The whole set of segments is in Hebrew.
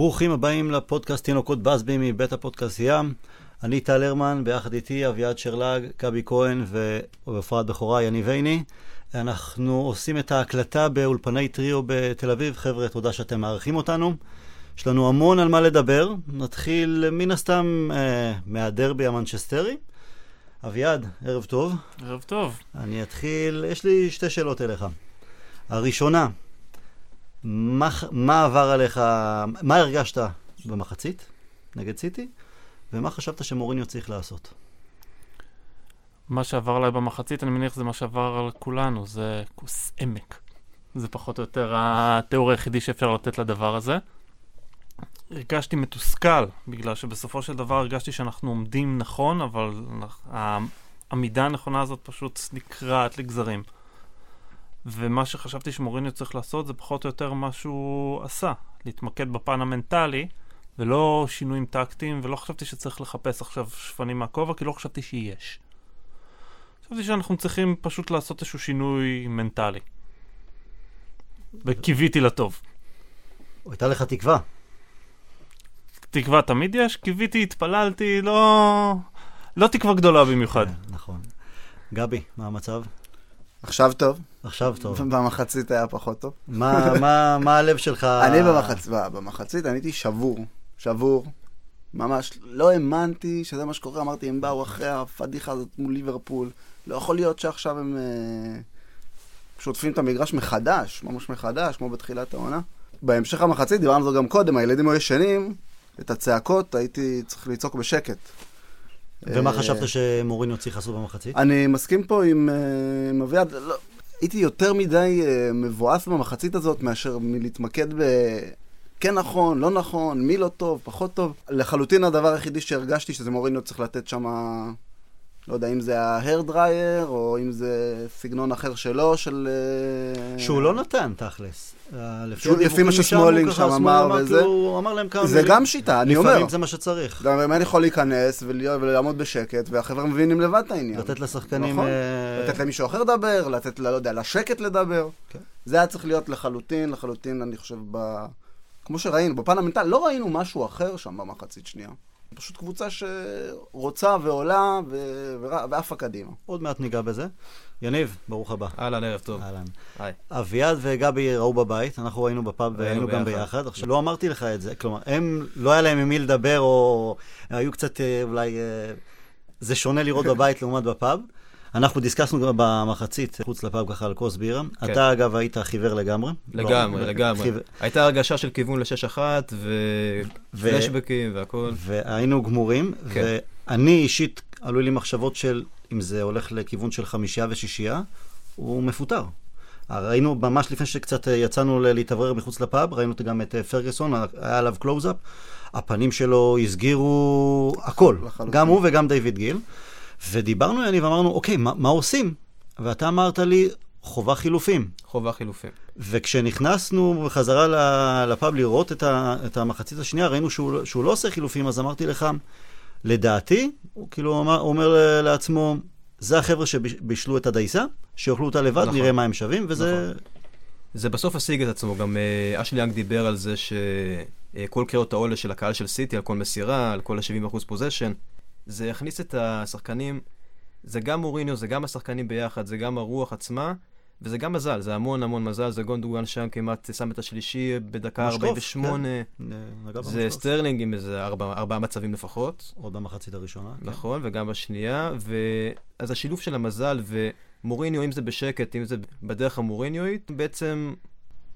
ברוכים הבאים לפודקאסט תינוקות בסבי מבית הפודקאסט ים. אני טל הרמן, ביחד איתי אביעד שרלג, גבי כהן ובפרט בכורה יניב עיני. אנחנו עושים את ההקלטה באולפני טריו בתל אביב. חבר'ה, תודה שאתם מארחים אותנו. יש לנו המון על מה לדבר. נתחיל מן הסתם אה, מהדרבי המנצ'סטרי. אביעד, ערב טוב. ערב טוב. אני אתחיל, יש לי שתי שאלות אליך. הראשונה, מה, מה עבר עליך, מה הרגשת במחצית נגד סיטי, ומה חשבת שמוריניו צריך לעשות? מה שעבר עליי במחצית, אני מניח זה מה שעבר על כולנו, זה כוס עמק. זה פחות או יותר התיאור היחידי שאפשר לתת לדבר הזה. הרגשתי מתוסכל, בגלל שבסופו של דבר הרגשתי שאנחנו עומדים נכון, אבל העמידה הנכונה הזאת פשוט נקרעת לגזרים. ומה שחשבתי שמוריניו צריך לעשות זה פחות או יותר מה שהוא עשה, להתמקד בפן המנטלי, ולא שינויים טקטיים, ולא חשבתי שצריך לחפש עכשיו שפנים מהכובע, כי לא חשבתי שיש. חשבתי שאנחנו צריכים פשוט לעשות איזשהו שינוי מנטלי. וקיוויתי לטוב. הייתה לך תקווה. תקווה תמיד יש, קיוויתי, התפללתי, לא... לא תקווה גדולה במיוחד. כן, נכון. גבי, מה המצב? עכשיו טוב. עכשיו טוב. במחצית היה פחות טוב. מה, מה, מה הלב שלך? אני במחצ... במחצית, אני הייתי שבור. שבור. ממש לא האמנתי שזה מה שקורה, אמרתי, הם באו אחרי הפדיחה הזאת מול ליברפול. לא יכול להיות שעכשיו הם אה, שוטפים את המגרש מחדש, ממש מחדש, כמו בתחילת העונה. בהמשך המחצית, דיברנו על זה גם קודם, הילדים היו ישנים, את הצעקות הייתי צריך לצעוק בשקט. ומה אה, חשבת שמוריניו צריך לעשות במחצית? אני מסכים פה עם אה, עם אביעד, לא, הייתי יותר מדי אה, מבואס במחצית הזאת מאשר מלהתמקד ב... כן נכון, לא נכון, מי לא טוב, פחות טוב. לחלוטין הדבר היחידי שהרגשתי שזה מוריניו צריך לתת שם, לא יודע אם זה ההר דרייר, או אם זה סגנון אחר שלו, של... שהוא לא נתן, תכלס. שהוא, לפי מה שסמולינג שם אמר וזה. הוא אמר להם כמה זה. גם שיטה, אני אומר. לפעמים זה מה שצריך. גם אני יכול להיכנס ולעמוד בשקט, והחבר'ה מבינים לבד את העניין. לתת לשחקנים... נכון. אה, לתת למישהו אחר לדבר, לתת, לא יודע, לשקט לדבר. כן. זה היה צריך להיות לחלוטין, לחלוטין, אני חושב, ב... כמו שראינו, בפן המנטלי, לא ראינו משהו אחר שם במחצית שנייה. פשוט קבוצה שרוצה ועולה ו... ועפה קדימה. עוד מעט ניגע בזה. יניב, ברוך הבא. אהלן, ערב טוב. אהלן. היי. אביעד וגבי ראו בבית, אנחנו היינו בפאב והיינו גם ביחד. עכשיו, לא אמרתי לך את זה, כלומר, הם, לא היה להם עם מי לדבר, או היו קצת אה, אולי... אה, זה שונה לראות בבית לעומת בפאב. אנחנו דיסקסנו גם במחצית, חוץ לפאב ככה על כוס בירה. כן. אתה, אגב, היית חיוור לגמרי. לגמרי, לא, לגמרי. חיוור- הייתה הרגשה של כיוון ל-6-1, ופלשבקים והכל. והיינו גמורים, כן. ואני אישית, עלו לי מחשבות של, אם זה הולך לכיוון של חמישייה ושישייה, הוא מפוטר. ראינו ממש לפני שקצת אה, יצאנו ל- להתאוורר מחוץ לפאב, ראינו גם את אה, פרגוסון, היה עליו קלוז-אפ, הפנים שלו הסגירו הכל, לחלוטין. גם הוא וגם דיוויד גיל. ודיברנו, יניב, אמרנו, אוקיי, מה, מה עושים? ואתה אמרת לי, חובה חילופים. חובה חילופים. וכשנכנסנו בחזרה לפאב לראות את, ה, את המחצית השנייה, ראינו שהוא, שהוא לא עושה חילופים, אז אמרתי לך, לדעתי, הוא כאילו אמר, אומר לעצמו, זה החבר'ה שבישלו את הדייסה, שיאכלו אותה לבד, נכון. נראה מה הם שווים, וזה... זה בסוף השיג את עצמו, גם אה, אשלי יאנג דיבר על זה שכל קריאות האולה של הקהל של סיטי, על כל מסירה, על כל ה-70% possession, זה יכניס את השחקנים, זה גם מוריניו, זה גם השחקנים ביחד, זה גם הרוח עצמה, וזה גם מזל, זה המון המון מזל, זה גונדוגן שם כמעט שם את השלישי בדקה משקוף, 48, כן. זה. סטרלינג עם איזה ארבע- ארבעה מצבים לפחות. עוד במחצית הראשונה. כן. נכון, וגם בשנייה, ו... אז השילוב של המזל ומוריניו, אם זה בשקט, אם זה בדרך המוריניואית, בעצם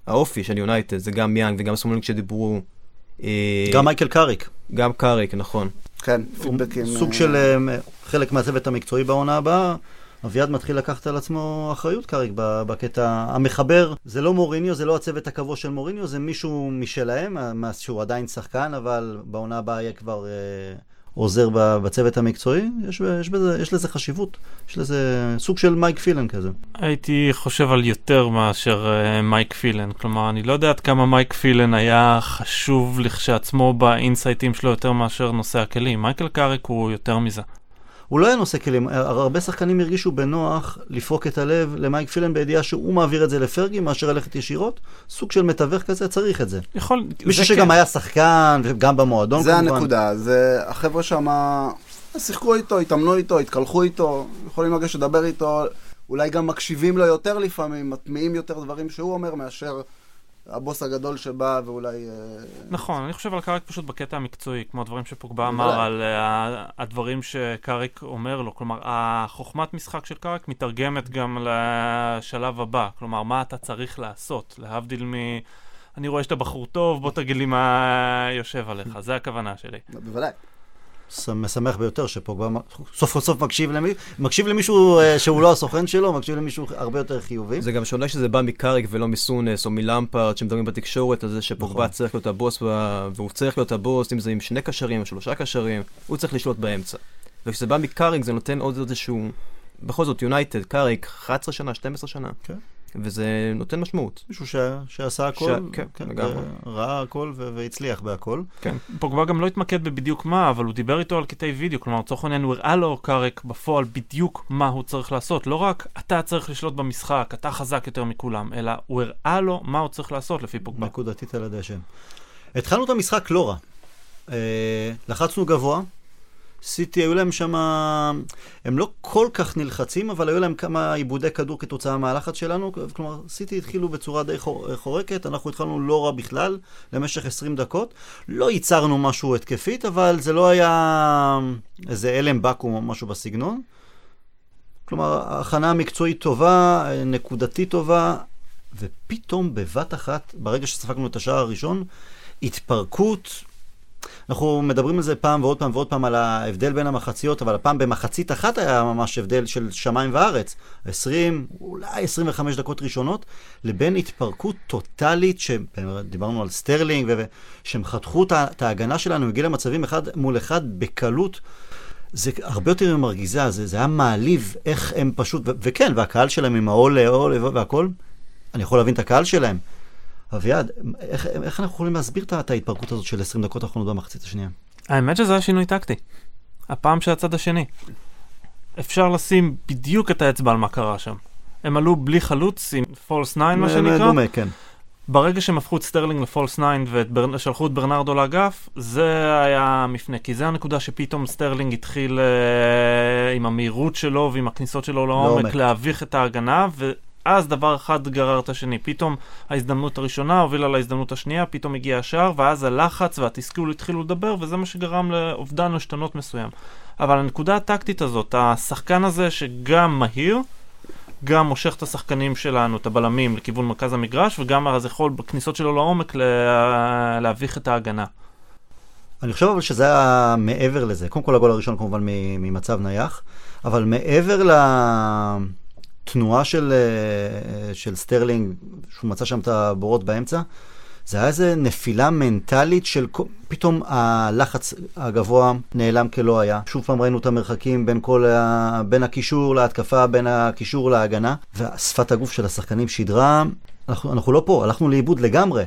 האופי של יונייטד, זה גם יאנג וגם סמולינג שדיברו, אה, גם מייקל קאריק, גם קאריק, נכון. כן, פידבקים. סוג אה, של אה, חלק מהצוות המקצועי בעונה הבאה. אביעד מתחיל לקחת על עצמו אחריות ב- בקטע המחבר. זה לא מוריניו, זה לא הצוות הקבוע של מוריניו, זה מישהו משלהם, מה- שהוא עדיין שחקן, אבל בעונה הבאה יהיה כבר אה, עוזר בצוות המקצועי. יש, יש, בזה, יש לזה חשיבות, יש לזה סוג של מייק פילן כזה. הייתי חושב על יותר מאשר אה, מייק פילן. כלומר, אני לא יודע עד כמה מייק פילן היה חשוב לכשעצמו באינסייטים שלו יותר מאשר נושא הכלים. מייקל קאריק הוא יותר מזה. הוא לא היה נושא כלים, הרבה שחקנים הרגישו בנוח לפרוק את הלב למייק פילן בידיעה שהוא מעביר את זה לפרגי מאשר ללכת ישירות. סוג של מתווך כזה, צריך את זה. יכול... מישהו זה שגם כן. היה שחקן, וגם במועדון זה כמובן. הנקודה, זה החבר'ה שם שיחקו איתו, התאמנו איתו, התקלחו איתו, יכולים לגשת לדבר איתו, אולי גם מקשיבים לו יותר לפעמים, מטמיעים יותר דברים שהוא אומר מאשר הבוס הגדול שבא ואולי... אה, נכון, אני חושב על קאריק פשוט בקטע המקצועי, כמו הדברים שפוגבה. אמר על uh, הדברים שקאריק אומר לו. כלומר, החוכמת משחק של קאריק מתרגמת גם לשלב הבא. כלומר, מה אתה צריך לעשות, להבדיל מ... אני רואה שאתה בחור טוב, בוא תגיד לי מה יושב עליך, זה הכוונה שלי. בוודאי. משמח ביותר שפוגבה מ- סוף כל סוף מקשיב, למי, מקשיב למישהו אה, שהוא לא הסוכן שלו, מקשיב למישהו הרבה יותר חיובי. זה גם שונה שזה בא מקאריק ולא מסונס או מלמפרד, שמדברים בתקשורת על זה שפוגבה נכון. צריך להיות הבוס, והוא צריך להיות הבוס, אם זה עם שני קשרים או שלושה קשרים, הוא צריך לשלוט באמצע. וכשזה בא מקאריק זה נותן עוד איזשהו, בכל זאת יונייטד, קאריק, 11 שנה, 12 שנה. כן. וזה נותן משמעות. מישהו ש... שעשה הכל, ש- כן, לגמרי. ראה הכל ו... והצליח בהכל. פוגבה גם לא התמקד בבדיוק מה, אבל הוא דיבר איתו על קטעי וידאו, כלומר, לצורך העניין הוא הראה לו קארק בפועל בדיוק מה הוא צריך לעשות. לא רק אתה צריך לשלוט במשחק, אתה חזק יותר מכולם, אלא הוא הראה לו מה הוא צריך לעשות לפי פוגבה. נקודתית על הדשא. התחלנו את המשחק לא רע. אה, לחצנו גבוה. סיטי, היו להם שם, הם לא כל כך נלחצים, אבל היו להם כמה עיבודי כדור כתוצאה מהלחץ שלנו. כלומר, סיטי התחילו בצורה די חור- חורקת, אנחנו התחלנו לא רע בכלל, למשך 20 דקות. לא ייצרנו משהו התקפית, אבל זה לא היה איזה הלם בקו"ם או משהו בסגנון. כלומר, הכנה מקצועית טובה, נקודתית טובה, ופתאום בבת אחת, ברגע שספגנו את השער הראשון, התפרקות. אנחנו מדברים על זה פעם ועוד פעם ועוד פעם על ההבדל בין המחציות, אבל הפעם במחצית אחת היה ממש הבדל של שמיים וארץ. 20, אולי 25 דקות ראשונות, לבין התפרקות טוטאלית, שדיברנו על סטרלינג, ו- שהם חתכו את ההגנה שלנו, הגיע למצבים אחד מול אחד בקלות. זה הרבה יותר מרגיזה, זה, זה היה מעליב איך הם פשוט, ו- וכן, והקהל שלהם עם האולה אולה והכל, אני יכול להבין את הקהל שלהם. אביעד, איך, איך אנחנו יכולים להסביר את ההתפרקות הזאת של 20 דקות האחרונות במחצית השנייה? האמת שזה היה שינוי טקטי. הפעם של הצד השני. אפשר לשים בדיוק את האצבע על מה קרה שם. הם עלו בלי חלוץ עם false 9 מה שנקרא. דומה, כן. ברגע שהם הפכו את סטרלינג ל false 9 ושלחו את ברנרדו לאגף, זה היה המפנה. כי זה הנקודה שפתאום סטרלינג התחיל אה, עם המהירות שלו ועם הכניסות שלו לעומק לעומק. להביך את ההגנה, ואז דבר אחד גרר את השני. פתאום ההזדמנות הראשונה הובילה להזדמנות השנייה, פתאום הגיע השער, ואז הלחץ והתסכול התחילו לדבר, וזה מה שגרם לאובדן לשתנות מסוים. אבל הנקודה הטקטית הזאת, השחקן הזה שגם מהיר, גם מושך את השחקנים שלנו, את הבלמים, לכיוון מרכז המגרש, וגם אז יכול בכניסות שלו לעומק לה... להביך את ההגנה. אני חושב אבל שזה היה מעבר לזה. קודם כל הגול הראשון כמובן ממצב נייח, אבל מעבר לתנועה של, אה, של סטרלינג, שהוא מצא שם את הבורות באמצע, זה היה איזה נפילה מנטלית של פתאום הלחץ הגבוה נעלם כלא היה. שוב פעם ראינו את המרחקים בין כל ה... בין הקישור להתקפה, בין הקישור להגנה, ושפת הגוף של השחקנים שידרה, אנחנו, אנחנו לא פה, הלכנו לאיבוד לגמרי.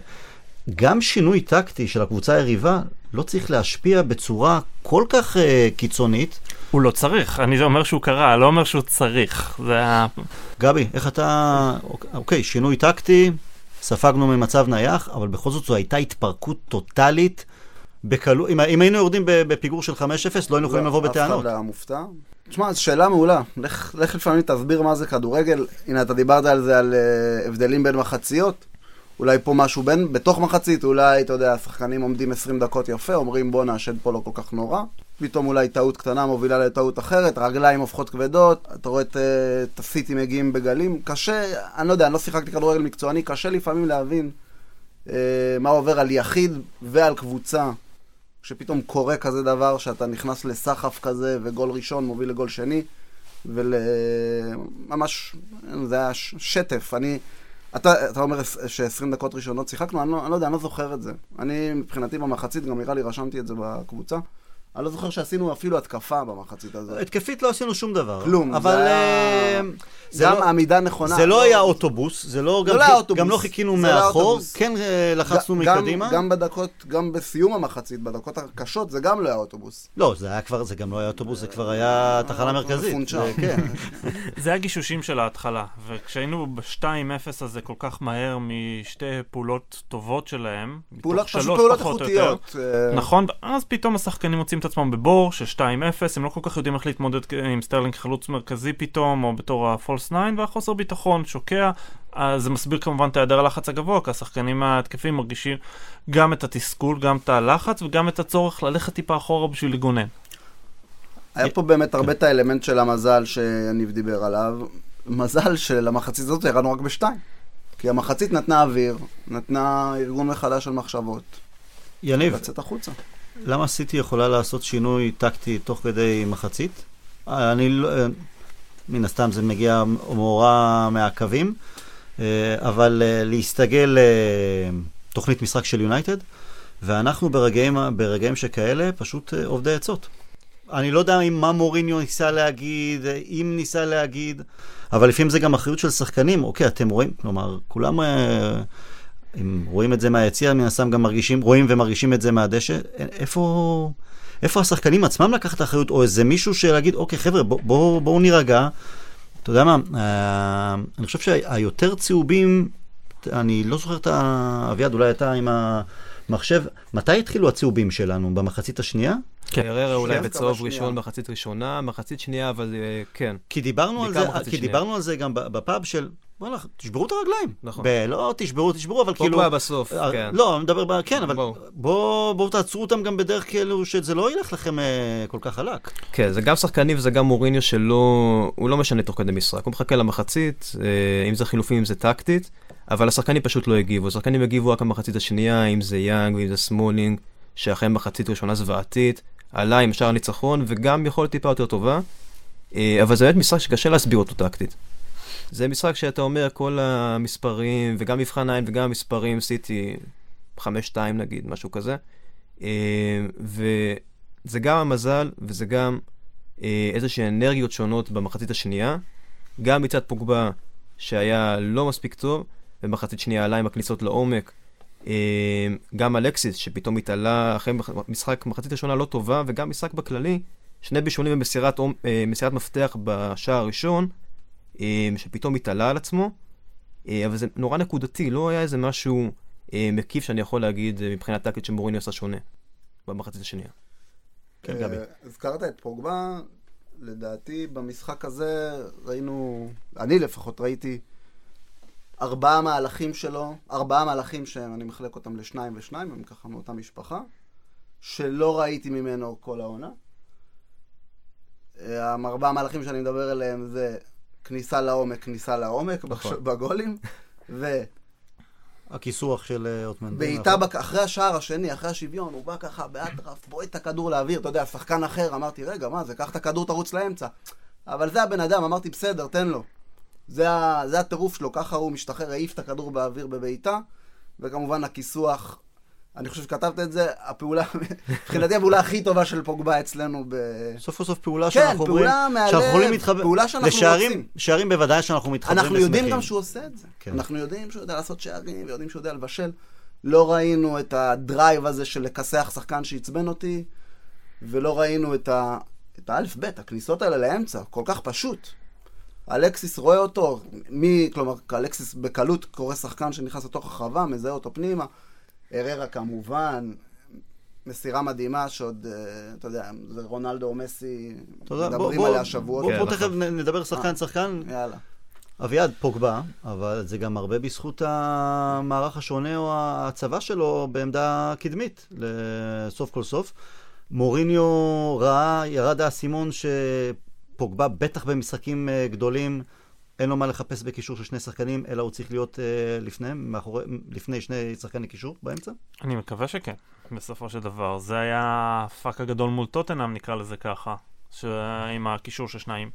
גם שינוי טקטי של הקבוצה היריבה לא צריך להשפיע בצורה כל כך uh, קיצונית. הוא לא צריך, אני אומר שהוא קרה, לא אומר שהוא צריך. זה ה... גבי, איך אתה... אוקיי, שינוי טקטי, ספגנו ממצב נייח, אבל בכל זאת זו הייתה התפרקות טוטאלית. בקלו... אם, אם היינו יורדים בפיגור של 5-0, לא היינו יכולים לבוא אף בטענות. אחד לא היה מופתע. תשמע, זו שאלה מעולה. לך, לך לפעמים תסביר מה זה כדורגל. הנה, אתה דיברת על זה, על uh, הבדלים בין מחציות. אולי פה משהו בין, בתוך מחצית, אולי, אתה יודע, השחקנים עומדים 20 דקות יפה, אומרים בואנה, השד פה לא כל כך נורא. פתאום אולי טעות קטנה מובילה לטעות אחרת, רגליים הופכות כבדות, אתה רואה את, אה, את הסיטי מגיעים בגלים. קשה, אני לא יודע, אני לא שיחקתי כדורגל מקצועני, קשה לפעמים להבין אה, מה עובר על יחיד ועל קבוצה. שפתאום קורה כזה דבר, שאתה נכנס לסחף כזה, וגול ראשון מוביל לגול שני, וממש, זה היה ש- שטף. אני, אתה, אתה אומר ש-20 דקות ראשונות שיחקנו, אני לא, אני לא יודע, אני לא זוכר את זה. אני, מבחינתי במחצית, גם נראה לי רשמתי את זה בקבוצה, אני לא זוכר שעשינו אפילו התקפה במחצית הזאת. התקפית לא עשינו שום דבר. כלום, אבל זה היה- אה, זה גם לא- עמידה נכונה. זה לא היה אוטובוס, זה לא, זה גם, לא היה אוטובוס. גם לא חיכינו לא היה מאחור. כן אה, לחצנו מקדימה. גם בדקות, גם בסיום המחצית, בדקות הקשות, זה גם לא היה אוטובוס. לא, זה היה כבר, זה גם לא היה אוטובוס, זה כבר היה תחנה מרכזית. מפונצ'ר. זה- כן. זה הגישושים של ההתחלה, וכשהיינו ב-2-0 הזה כל כך מהר משתי פעולות טובות שלהם, פעולות, פשוט פעולות איכותיות. אה, נכון, אז פתאום השחקנים מוצאים את עצמם בבור של 2-0, הם לא כל כך יודעים איך להתמודד עם סטרלינג כחלוץ מרכזי פתאום, או בתור ה-false 9, והחוסר ביטחון שוקע. אז זה מסביר כמובן את היעדר הלחץ הגבוה, כי השחקנים ההתקפים מרגישים גם את התסכול, גם את הלחץ, וגם את הצורך ללכת טיפה אחורה בשביל לגונן. היה פה באמת הרבה את האלמנט של המזל שיניב דיבר עליו. מזל שלמחצית הזאת ירדנו רק בשתיים. כי המחצית נתנה אוויר, נתנה ארגון מחדש של מחשבות, יניב, לצאת החוצה. למה סיטי יכולה לעשות שינוי טקטי תוך כדי מחצית? אה, אני לא... אה, מן הסתם זה מגיע מאורע מהקווים, אה, אבל אה, להסתגל לתוכנית משחק של יונייטד, ואנחנו ברגעים, ברגעים שכאלה פשוט אה, עובדי עצות. אני לא יודע אם מה מוריניו ניסה להגיד, אה, אם ניסה להגיד, אבל לפעמים זה גם אחריות של שחקנים. אוקיי, אתם רואים, כלומר, כולם... אם רואים את זה מהיציע, מן הסתם גם מרגישים, רואים ומרגישים את זה מהדשא. איפה, איפה השחקנים עצמם לקחת אחריות, או איזה מישהו שלהגיד, אוקיי, חבר'ה, בואו בוא, בואו נירגע. אתה יודע מה, אה, אני חושב שהיותר צהובים, אני לא זוכר את ה... אביעד, אולי אתה עם המחשב, מתי התחילו הצהובים שלנו? במחצית השנייה? כן. הררה אולי שנייה. בצהוב. ראשון מחצית ראשונה, מחצית שנייה, אבל אה, כן. כי דיברנו על זה, כי. דיברנו על זה גם בפאב של, וואלה, תשברו את הרגליים. נכון. ב- לא תשברו, תשברו, אבל כאילו... פוגבה בסוף, אה, כן. לא, אני מדבר, ב- כן, אבל בואו. בואו בוא תעצרו אותם גם בדרך כאילו שזה לא ילך לכם אה, כל כך חלק. כן, זה גם שחקנים וזה גם מוריניו שלא... הוא לא משנה תוך כדי משחק, הוא מחכה למחצית, אה, אם זה חילופים, אם זה טקטית, אבל השחקנים פשוט לא הגיבו. השחקנים הגיבו רק במחצית השנייה, אם זה יאנג ואם זה סמולינג, שאחרי מחצית ראשונה זוועתית, עלה עם שער ניצחון, וגם יכולת טיפה יותר טובה. אבל זה באמת משחק שקשה להסביר אותו טקטית. זה משחק שאתה אומר, כל המספרים, וגם מבחן עין וגם המספרים, סיטי 5-2 נגיד, משהו כזה. אה, וזה גם המזל, וזה גם אה, איזושהי אנרגיות שונות במחצית השנייה. גם מצד פוגבה, שהיה לא מספיק טוב, במחצית שנייה עלה עם הכניסות לעומק. אה, גם אלקסיס, שפתאום התעלה אחרי משחק, מחצית ראשונה לא טובה, וגם משחק בכללי, שני בישולים במסירת עומ- אה, מסירת מפתח בשער הראשון, שפתאום התעלה על עצמו. אה, אבל זה נורא נקודתי, לא היה איזה משהו אה, מקיף שאני יכול להגיד אה, מבחינה טקטית שמוריניו עשה שונה במחצית השנייה. כן, אה, גבי. הזכרת את פוגבה, לדעתי במשחק הזה ראינו, אני לפחות ראיתי ארבעה מהלכים שלו, ארבעה מהלכים שאני מחלק אותם לשניים ושניים, הם ככה מאותה משפחה, שלא ראיתי ממנו כל העונה. אה, ארבעה מהלכים שאני מדבר עליהם זה כניסה לעומק, כניסה לעומק נכון. בגולים, ו... הכיסוח של אה, אוטמן. בעיטה בק... אחרי השער השני, אחרי השוויון, הוא בא ככה באטרף, בועט את הכדור לאוויר, אתה יודע, שחקן אחר, אמרתי, רגע, מה זה, קח את הכדור, תרוץ לאמצע. אבל זה הבן אדם, אמרתי, בסדר, תן לו. זה, ה... זה הטירוף שלו, ככה הוא משתחרר, העיף את הכדור באוויר בבעיטה, וכמובן הכיסוח, אני חושב שכתבת את זה, הפעולה, מבחינתי הפעולה הכי טובה של פוגבה אצלנו ב... סוף כל סוף פעולה כן, שאנחנו אומרים, פעולה מהלב, שאנחנו יכולים להתחבר, פעולה שאנחנו לשערים, רוצים. שערים בוודאי שאנחנו מתחברים אנחנו יודעים ושמחים. גם שהוא עושה את זה. כן. אנחנו יודעים שהוא יודע לעשות שערים, ויודעים שהוא יודע לבשל. לא ראינו את הדרייב הזה של לכסח שחקן שעצבן אותי, ולא ראינו את ה... את האלף-בית, הכניסות האלה לאמצע, כל כך פשוט. אלקסיס רואה אותו, מי, כלומר, אלקסיס בקלות קורא שחקן שנכנס לתוך הרחבה, מזהה אותו פנימה. הררה כמובן, מסירה מדהימה שעוד, אה, אתה יודע, זה רונלדו או מסי, מדברים עליה שבועות. בוא כן, בוא נכון. תכף נ- נדבר שחקן שחקן. יאללה. אביעד פוגבה, אבל זה גם הרבה בזכות המערך השונה או הצבא שלו בעמדה קדמית, לסוף כל סוף. מוריניו ראה, ירד האסימון שפוגבה, בטח במשחקים אה, גדולים, אין לו מה לחפש בקישור של שני שחקנים, אלא הוא צריך להיות אה, לפניהם, מאחורי, לפני שני שחקני קישור באמצע. אני מקווה שכן, בסופו של דבר. זה היה הפאק הגדול מול טוטנאם, נקרא לזה ככה, ש... עם הקישור של שניים.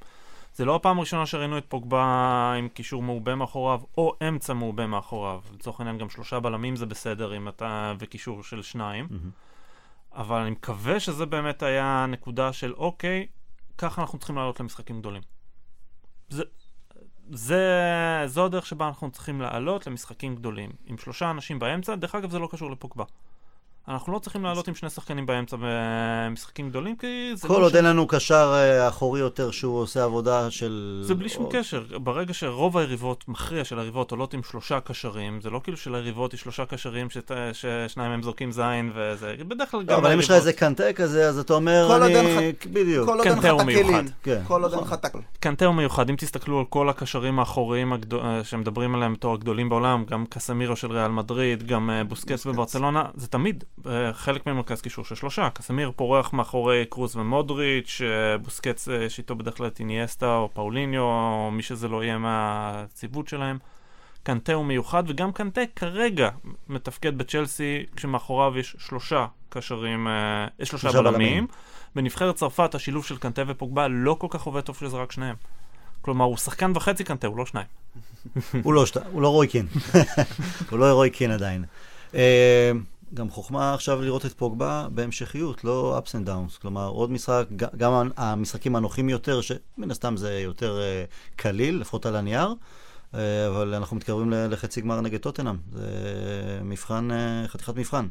זה לא הפעם הראשונה שראינו את פוגבה עם קישור מעובה מאחוריו, או אמצע מעובה מאחוריו. לצורך העניין גם שלושה בלמים זה בסדר אם אתה... וקישור של שניים. אבל אני מקווה שזה באמת היה הנקודה של אוקיי, ככה אנחנו צריכים לעלות למשחקים גדולים. זה, זה, זו הדרך שבה אנחנו צריכים לעלות למשחקים גדולים. עם שלושה אנשים באמצע, דרך אגב זה לא קשור לפוגבה. אנחנו לא צריכים לעלות עם שני שחקנים באמצע במשחקים גדולים, כי זה כל לא עוד ש- אין לנו קשר אה, אחורי יותר שהוא עושה עבודה של... זה בלי שום עוד- קשר. ברגע שרוב היריבות, מכריע של היריבות עולות עם שלושה קשרים, זה לא כאילו שליריבות יש שלושה קשרים שת- ששניים מהם זורקים זין וזה, בדרך כלל לא, גם אבל אם יש לך היריבות- איזה קנטה כזה, אז אתה אומר, כל עוד אני... אין בדיוק. כל עוד אין לך קנטה את הוא הכלים. מיוחד. כן. כל עוד אין נכון. לך את הכלים. קנטה הוא מיוחד, אם תסתכלו על כל הקשרים האחוריים הגדול, אה, שמדברים עליהם בתור הגדולים בעולם, גם קסמירו של ריאל מדריד, גם אה, בוסקץ בוסקץ. בברצלונה, זה תמיד חלק ממרכז קישור של שלושה. קסמיר פורח מאחורי קרוז ומודריץ', אה, בוסקץ אה, יש איתו בדרך כלל את איניאסטה או פאוליניו, או מי שזה לא יהיה מהציוות שלהם. קנטה הוא מיוחד, וגם קנטה כרגע מתפקד בצ'לסי, כשמאחוריו יש שלושה קשרים, אה, יש שלושה שלושה בלמים. בלמים. בנבחרת צרפת השילוב של קנטה ופוגבה לא כל כך עובד טוב שזה רק שניהם. כלומר, הוא שחקן וחצי קנטה, הוא לא שניים. הוא לא, שת- הוא לא רוי קין. הוא לא רוי קין עדיין. גם חוכמה עכשיו לראות את פוגבה בהמשכיות, לא ups and downs. כלומר, עוד משחק, גם המשחקים הנוחים יותר, שמן הסתם זה יותר אה, קליל, לפחות על הנייר, אה, אבל אנחנו מתקרבים לחצי גמר נגד טוטנאם. זה מבחן, אה, חתיכת מבחן.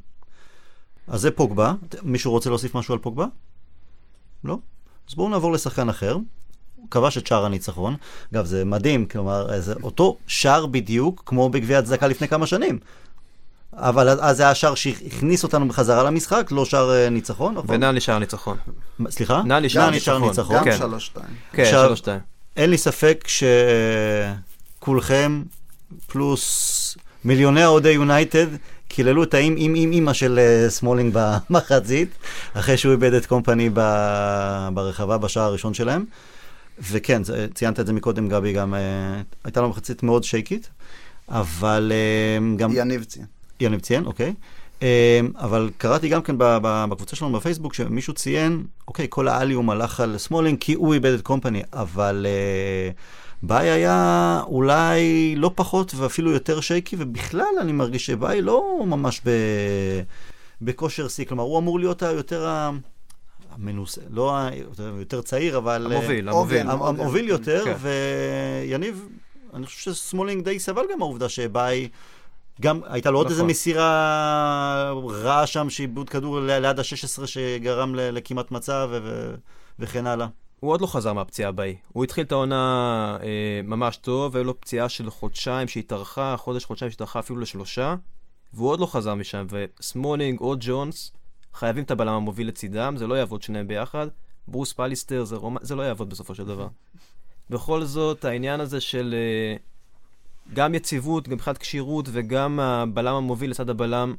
אז זה פוגבה. מישהו רוצה להוסיף משהו על פוגבה? לא? אז בואו נעבור לשחקן אחר. הוא כבש את שער הניצחון. אגב, זה מדהים, כלומר, זה אותו שער בדיוק כמו בגביע הצדקה לפני כמה שנים. אבל אז- זה היה שער שהכניס אותנו בחזרה למשחק, לא שער אה, ניצחון, נכון? ונאני שער ניצחון. סליחה? נאני שער ניצחון. גם כן. שלוש-שתיים. כן, עכשיו- שלוש שתיים. אין לי ספק שכולכם, פלוס מיליוני אוהדי יונייטד, קיללו את האם אם אימא של אה, סמולינג במחצית, אחרי שהוא איבד את קומפני ב- ברחבה בשער הראשון שלהם. וכן, זה- ציינת את זה מקודם, גבי, גם אה, הייתה לו מחצית מאוד שייקית, אבל גם... יניב ציין. יניב ציין, אוקיי. אה, אבל קראתי גם כן בקבוצה שלנו בפייסבוק, שמישהו ציין, אוקיי, כל העליהום הלך על סמולינג כי הוא איבד את קומפני, אבל אה, באיי היה אולי לא פחות ואפילו יותר shaky, ובכלל אני מרגיש שבאיי לא ממש ב... בכושר שיא, כלומר, הוא אמור להיות היותר ה- המנוסה, לא ה... יותר צעיר, אבל... אה, המוביל. המוביל. המוביל יותר, כן. ויניב, אני חושב שסמולינג די סבל גם מהעובדה שבאי, גם הייתה לו עוד נכון. איזה מסירה רעה שם, שעיבוד כדור ליד ה-16 שגרם לכמעט מצב ו- וכן הלאה. הוא עוד לא חזר מהפציעה הבאי. הוא התחיל את העונה אה, ממש טוב, והיו לו פציעה של חודשיים שהתארכה, חודש, חודשיים שהתארכה אפילו לשלושה, והוא עוד לא חזר משם, וסמולינג או ג'ונס חייבים את הבלם המוביל לצידם, זה לא יעבוד שניהם ביחד. ברוס, פאליסטר, זה, רומ... זה לא יעבוד בסופו של דבר. בכל זאת, העניין הזה של אה, גם יציבות, גם מבחינת כשירות, וגם הבלם המוביל לצד הבלם,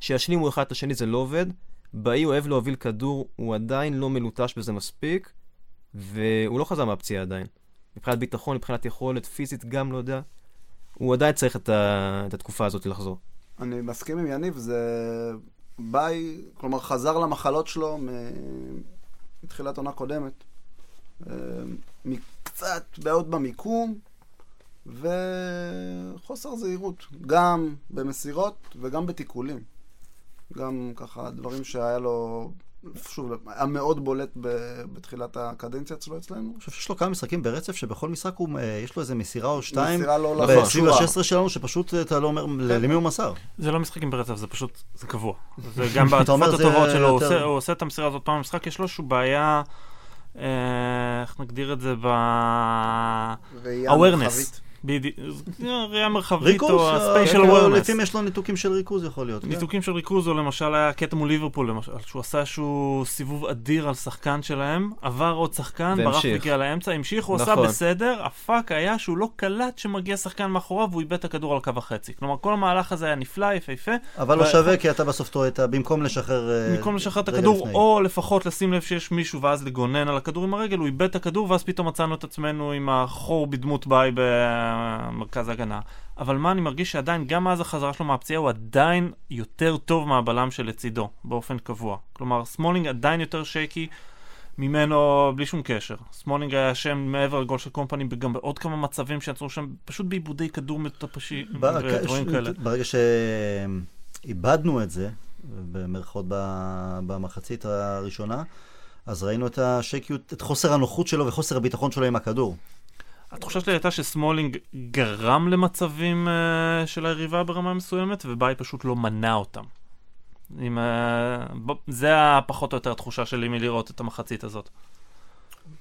שישלימו אחד את השני, זה לא עובד. באיי אוהב להוביל כדור, הוא עדיין לא מלוטש בזה מספיק. והוא לא חזר מהפציעה עדיין. מבחינת ביטחון, מבחינת יכולת, פיזית גם לא יודע. הוא עדיין צריך את, ה... את התקופה הזאת לחזור. אני מסכים עם יניב, זה ביי, כלומר חזר למחלות שלו מתחילת עונה קודמת. אה, קצת בעיות במיקום וחוסר זהירות, גם במסירות וגם בתיקולים. גם ככה דברים שהיה לו, שוב, היה מאוד בולט ב- בתחילת הקדנציה שלו אצלנו. אני חושב שיש לו כמה משחקים ברצף, שבכל משחק הוא, אה, יש לו איזה מסירה או שתיים, מסירה לא. לעשות בסביב שורה. ה-16 שלנו, שפשוט אתה לא אומר ל- למי הוא מסר. זה לא משחקים ברצף, זה פשוט, זה קבוע. זה גם זה הטובות שלו, הוא עושה- הוא עושה את המסירה הזאת פעם במשחק, יש לו איזושהי בעיה, אה, איך נגדיר את זה ב... awareness. בדיוק, ראייה מרחבית או אה, ה-spatial כן, awareness. לפעמים יש לו ניתוקים של ריכוז יכול להיות. כן. ניתוקים של ריכוז, או למשל היה קטע מול ליברפול, למשל, שהוא עשה איזשהו סיבוב אדיר על שחקן שלהם, עבר עוד שחקן, ברח. והגיע לאמצע, המשיך, הוא עשה נכון. בסדר, הפאק היה שהוא לא קלט שמגיע שחקן מאחוריו והוא איבד את הכדור על קו החצי. כלומר, כל המהלך הזה היה נפלא, יפהפה, אבל לא שווה, כי אתה בסוף טועה, אתה במקום לשחרר... אה, במקום לשחרר את הכדור. או לפחות לשים לב שיש מישהו ואז לגונן על הכדור עם הרגל, הוא איבד את הכדור ואז פתאום מצאנו את עצמנו עם החור בדמות באיי במרכז ההגנה. אבל מה אני מרגיש שעדיין, גם מאז החזרה שלו מהפציעה, הוא עדיין יותר טוב מהבלם שלצידו, באופן קבוע. כלומר, סמולינג עדיין יותר shaky ממנו בלי שום קשר. סמולינג היה אשם מעבר לגול של קומפני, גם בעוד כמה מצבים שיצרו שם, פשוט באיבודי כדור מטופשים ב- ודברים ש- כאלה. ברגע שאיבדנו את זה, במרכאות במחצית הראשונה, אז ראינו את השייקיות, את חוסר הנוחות שלו וחוסר הביטחון שלו עם הכדור. התחושה שלי הייתה שסמולינג גרם למצבים אה, של היריבה ברמה מסוימת, ובאיי פשוט לא מנע אותם. עם, אה, ב- זה הפחות או יותר התחושה שלי מלראות את המחצית הזאת.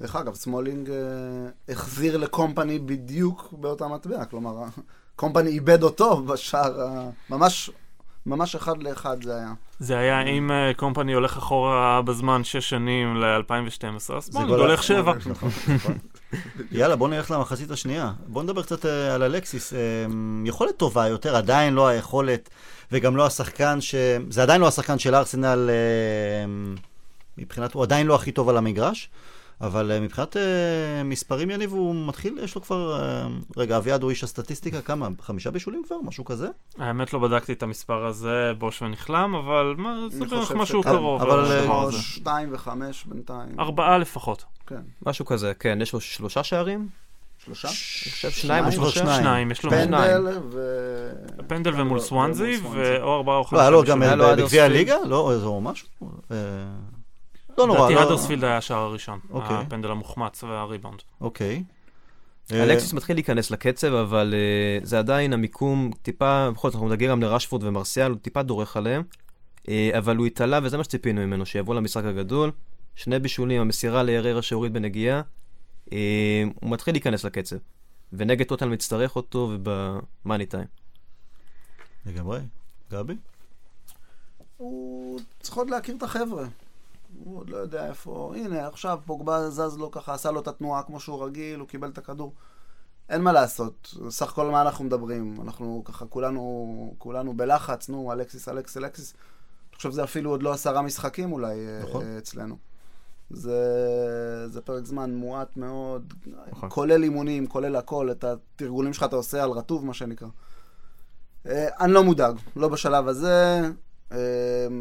דרך אגב, סמולינג אה, החזיר לקומפני בדיוק באותה מטבע, כלומר, קומפני איבד אותו בשער, ה- ממש, ממש אחד לאחד זה היה. זה היה אם uh, קומפני הולך אחורה בזמן 6 שנים ל-2012, אז גול הולך 7. נכון, נכון. יאללה, בוא נלך למחצית השנייה. בוא נדבר קצת אה, על אלקסיס. אה, יכולת טובה יותר, עדיין לא היכולת, וגם לא השחקן ש... זה עדיין לא השחקן של ארסנל, אה, מבחינת, הוא עדיין לא הכי טוב על המגרש, אבל אה, מבחינת אה, מספרים, יניב, הוא מתחיל, יש לו כבר... אה, רגע, אביעד הוא איש הסטטיסטיקה, כמה? חמישה בישולים כבר? משהו כזה? האמת לא בדקתי את המספר הזה, בוש ונכלם, אבל מה, זה בערך משהו קרוב. אבל. שתיים וחמש בינתיים. ארבעה לפחות. כן. משהו כזה, כן, יש לו שלושה שערים? שלושה? אני חושב שניים או שניים? שלושה? שניים. שניים, יש לו פנדל. פנדל ו... פנדל ומול ומול סוואנזי. או ארבעה או חמישה. לא, היה לו גם בישולים. היה לו אדרספילד. בגביע הליגה? לא, זה או משהו? אה, לא נורא, לדעתי לא... אדרספילד היה השער הראשון. אוקיי. הפנדל המוחמץ והריבאונד. אוקיי. אה, אלקסיס מתחיל להיכנס לקצב, אבל uh, זה עדיין המיקום טיפה, בכל זאת אנחנו נגיע גם לרשפורד ומרסיאל, הוא טיפה דורך עליהם, uh, אבל הוא התעלה וזה מה שציפינו ממנו, שיבוא למשחק הגדול. שני בישולים, המסירה להררה שהוריד בנגיעה, הוא מתחיל להיכנס לקצב. ונגד טוטל מצטרך אותו ובמאני טיים. לגמרי. גבי? הוא צריך עוד להכיר את החבר'ה. הוא עוד לא יודע איפה... הנה, עכשיו פוגבה זז לו ככה, עשה לו את התנועה כמו שהוא רגיל, הוא קיבל את הכדור. אין מה לעשות. סך הכל מה אנחנו מדברים? אנחנו ככה, כולנו, כולנו בלחץ, נו, אלקסיס, אלקסיס, אלקסיס. אני חושב שזה אפילו עוד לא עשרה משחקים אולי אה, נכון. אצלנו. זה, זה פרק זמן מועט מאוד, נכון. כולל אימונים, כולל הכל, את התרגולים שלך אתה עושה על רטוב, מה שנקרא. אה, אני לא מודאג, לא בשלב הזה. אה,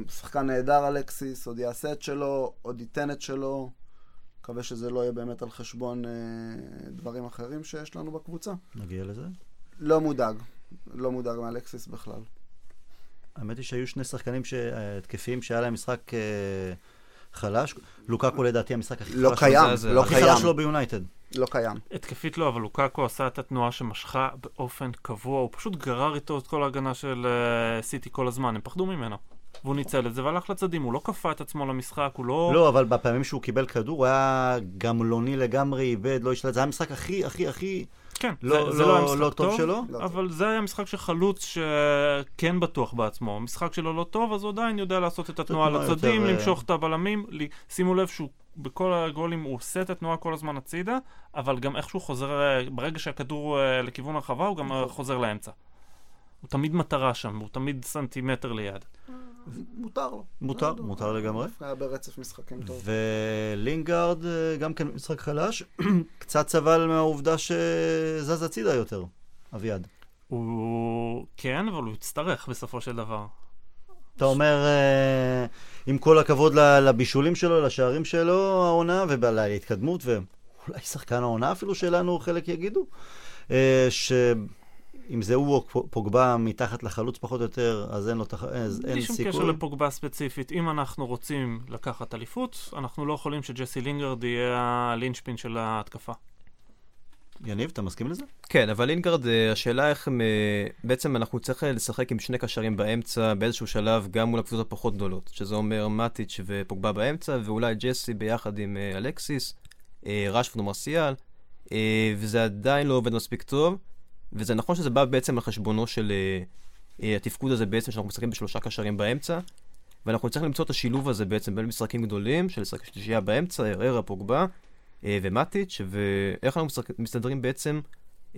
שחקן נהדר אלקסיס, עוד יעשה את שלו, עוד ייתן את שלו. מקווה שזה לא יהיה באמת על חשבון אה, דברים אחרים שיש לנו בקבוצה. נגיע לזה. לא מודאג, לא מודאג מאלקסיס בכלל. האמת היא שהיו שני שחקנים ש- התקפיים שהיה להם משחק אה, חלש. לוקקו לדעתי המשחק הכי לא חלש קיים, לא הכי קיים, חלש שלו ביונייטד. לא קיים. התקפית לא, אבל לוקאקו עשה את התנועה שמשכה באופן קבוע, הוא פשוט גרר איתו את כל ההגנה של אה, סיטי כל הזמן, הם פחדו ממנו. והוא ניצל את זה והלך לצדים, הוא לא כפה את עצמו למשחק, הוא לא... לא, אבל בפעמים שהוא קיבל כדור, הוא היה גמלוני לגמרי, איבד, לא השתלט. זה היה המשחק הכי, הכי, הכי כן, לא- זה, זה לא היה לא- משחק לא טוב, טוב שלו. לא אבל זה היה משחק של חלוץ שכן בטוח בעצמו. המשחק שלו לא טוב, אז הוא עדיין יודע לעשות את התנועה לצדים, יותר, אה, למשוך את הבלמים. לי- שימו לב שהוא בכל הגולים הוא עושה את התנועה כל הזמן הצידה, אבל גם איכשהו חוזר, ברגע שהכדור אה, לכיוון הרחבה, הוא גם אה, חוזר לאמצע. הוא תמיד מטרה שם, הוא תמיד סנטימטר ליד. מותר לו. מותר, לא, מותר לגמרי. היה ברצף משחקים טוב. ולינגארד אה, גם כן משחק חלש, קצת סבל מהעובדה שזז הצידה יותר, אביעד. הוא... כן, אבל הוא יצטרך בסופו של דבר. אתה אומר, אה, עם כל הכבוד לבישולים שלו, לשערים שלו, העונה, ולהתקדמות, ואולי שחקן העונה אפילו שלנו, חלק יגידו, אה, שאם זה הוא או פוגבה מתחת לחלוץ פחות או יותר, אז אין לו תח... אז אין בלי שום קשר סיכוי. לפוגבה ספציפית, אם אנחנו רוצים לקחת אליפות, אנחנו לא יכולים שג'סי לינגרד יהיה הלינצ'פין של ההתקפה. יניב, אתה מסכים לזה? כן, אבל לינגרד, אה, השאלה איך הם... אה, בעצם אנחנו צריך לשחק עם שני קשרים באמצע באיזשהו שלב, גם מול הקבוצות הפחות גדולות, שזה אומר מטיץ' ופוגבה באמצע, ואולי ג'סי ביחד עם אה, אלקסיס, אה, רשפורד ומרסיאל, אה, וזה עדיין לא עובד מספיק טוב, וזה נכון שזה בא בעצם על חשבונו של אה, אה, התפקוד הזה בעצם, שאנחנו משחקים בשלושה קשרים באמצע, ואנחנו צריכים למצוא את השילוב הזה בעצם בין משחקים גדולים, של שלישייה באמצע, הררה, פוגבה, אה, ומטיץ', ואיך אנחנו מסתדרים בעצם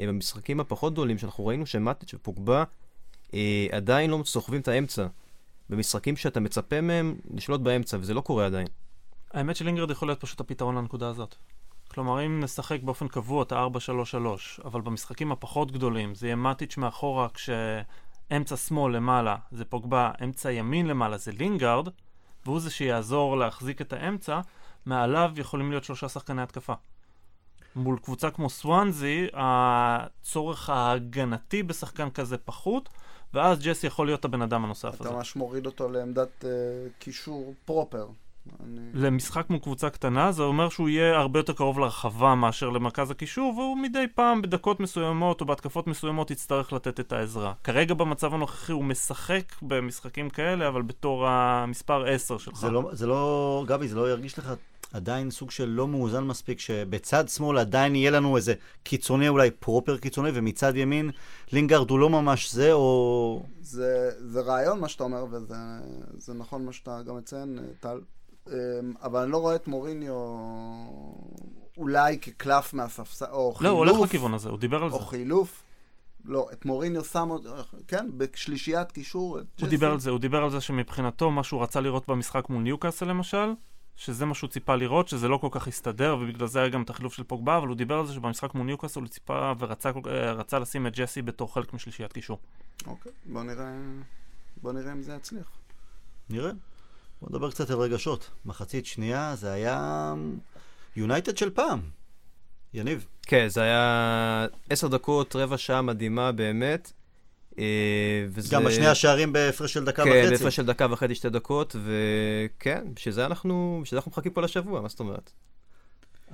אה, במשחקים הפחות גדולים, שאנחנו ראינו שמטיץ' ופוגבה אה, עדיין לא סוחבים את האמצע. במשחקים שאתה מצפה מהם לשלוט באמצע, וזה לא קורה עדיין. האמת שלינגרד יכול להיות פשוט הפתרון לנקודה הזאת. כלומר, אם נשחק באופן קבוע את ה-4-3-3, אבל במשחקים הפחות גדולים זה יהיה מטיץ' מאחורה כשאמצע שמאל למעלה זה פוגבה, אמצע ימין למעלה זה לינגארד, והוא זה שיעזור להחזיק את האמצע, מעליו יכולים להיות שלושה שחקני התקפה. מול קבוצה כמו סוואנזי, הצורך ההגנתי בשחקן כזה פחות, ואז ג'סי יכול להיות הבן אדם הנוסף אתה הזה. ממש מוריד אותו לעמדת אה, קישור פרופר. אני... למשחק מול קבוצה קטנה, זה אומר שהוא יהיה הרבה יותר קרוב לרחבה מאשר למרכז הקישור, והוא מדי פעם בדקות מסוימות או בהתקפות מסוימות יצטרך לתת את העזרה. כרגע במצב הנוכחי הוא משחק במשחקים כאלה, אבל בתור המספר 10 שלך. זה לא, זה לא, גבי, זה לא ירגיש לך עדיין סוג של לא מאוזן מספיק, שבצד שמאל עדיין יהיה לנו איזה קיצוני, אולי פרופר קיצוני, ומצד ימין לינגארד הוא לא ממש זה, או... זה, זה רעיון מה שאתה אומר, וזה זה נכון מה שאתה גם מציין, טל. אמ, אבל אני לא רואה את מוריניו אולי כקלף מהספסל, או לא, הוא הולך חילוף, לכיוון הזה, הוא דיבר על זה. או חילוף. לא, את מוריניו שם עוד, כן, בשלישיית קישור. הוא ג'סי. דיבר על זה, הוא דיבר על זה שמבחינתו מה שהוא רצה לראות במשחק מול ניוקאסל למשל, שזה מה שהוא ציפה לראות, שזה לא כל כך הסתדר, ובגלל זה היה גם את החילוף של פוגבה, אבל הוא דיבר על זה שבמשחק מול ניוקאסל הוא ציפה ורצה אה, רצה לשים את ג'סי בתור חלק משלישיית קישור. אוקיי, בוא נראה, בוא נראה אם זה יצליח. נראה. בוא נדבר קצת על רגשות. מחצית שנייה זה היה יונייטד של פעם. יניב. כן, זה היה עשר דקות, רבע שעה מדהימה באמת. אה, וזה... גם בשני השערים בהפרש של דקה כן, וחצי. בהפרש של דקה וחצי, שתי דקות, וכן, בשביל זה אנחנו, בשביל זה אנחנו מחכים פה לשבוע, מה זאת אומרת?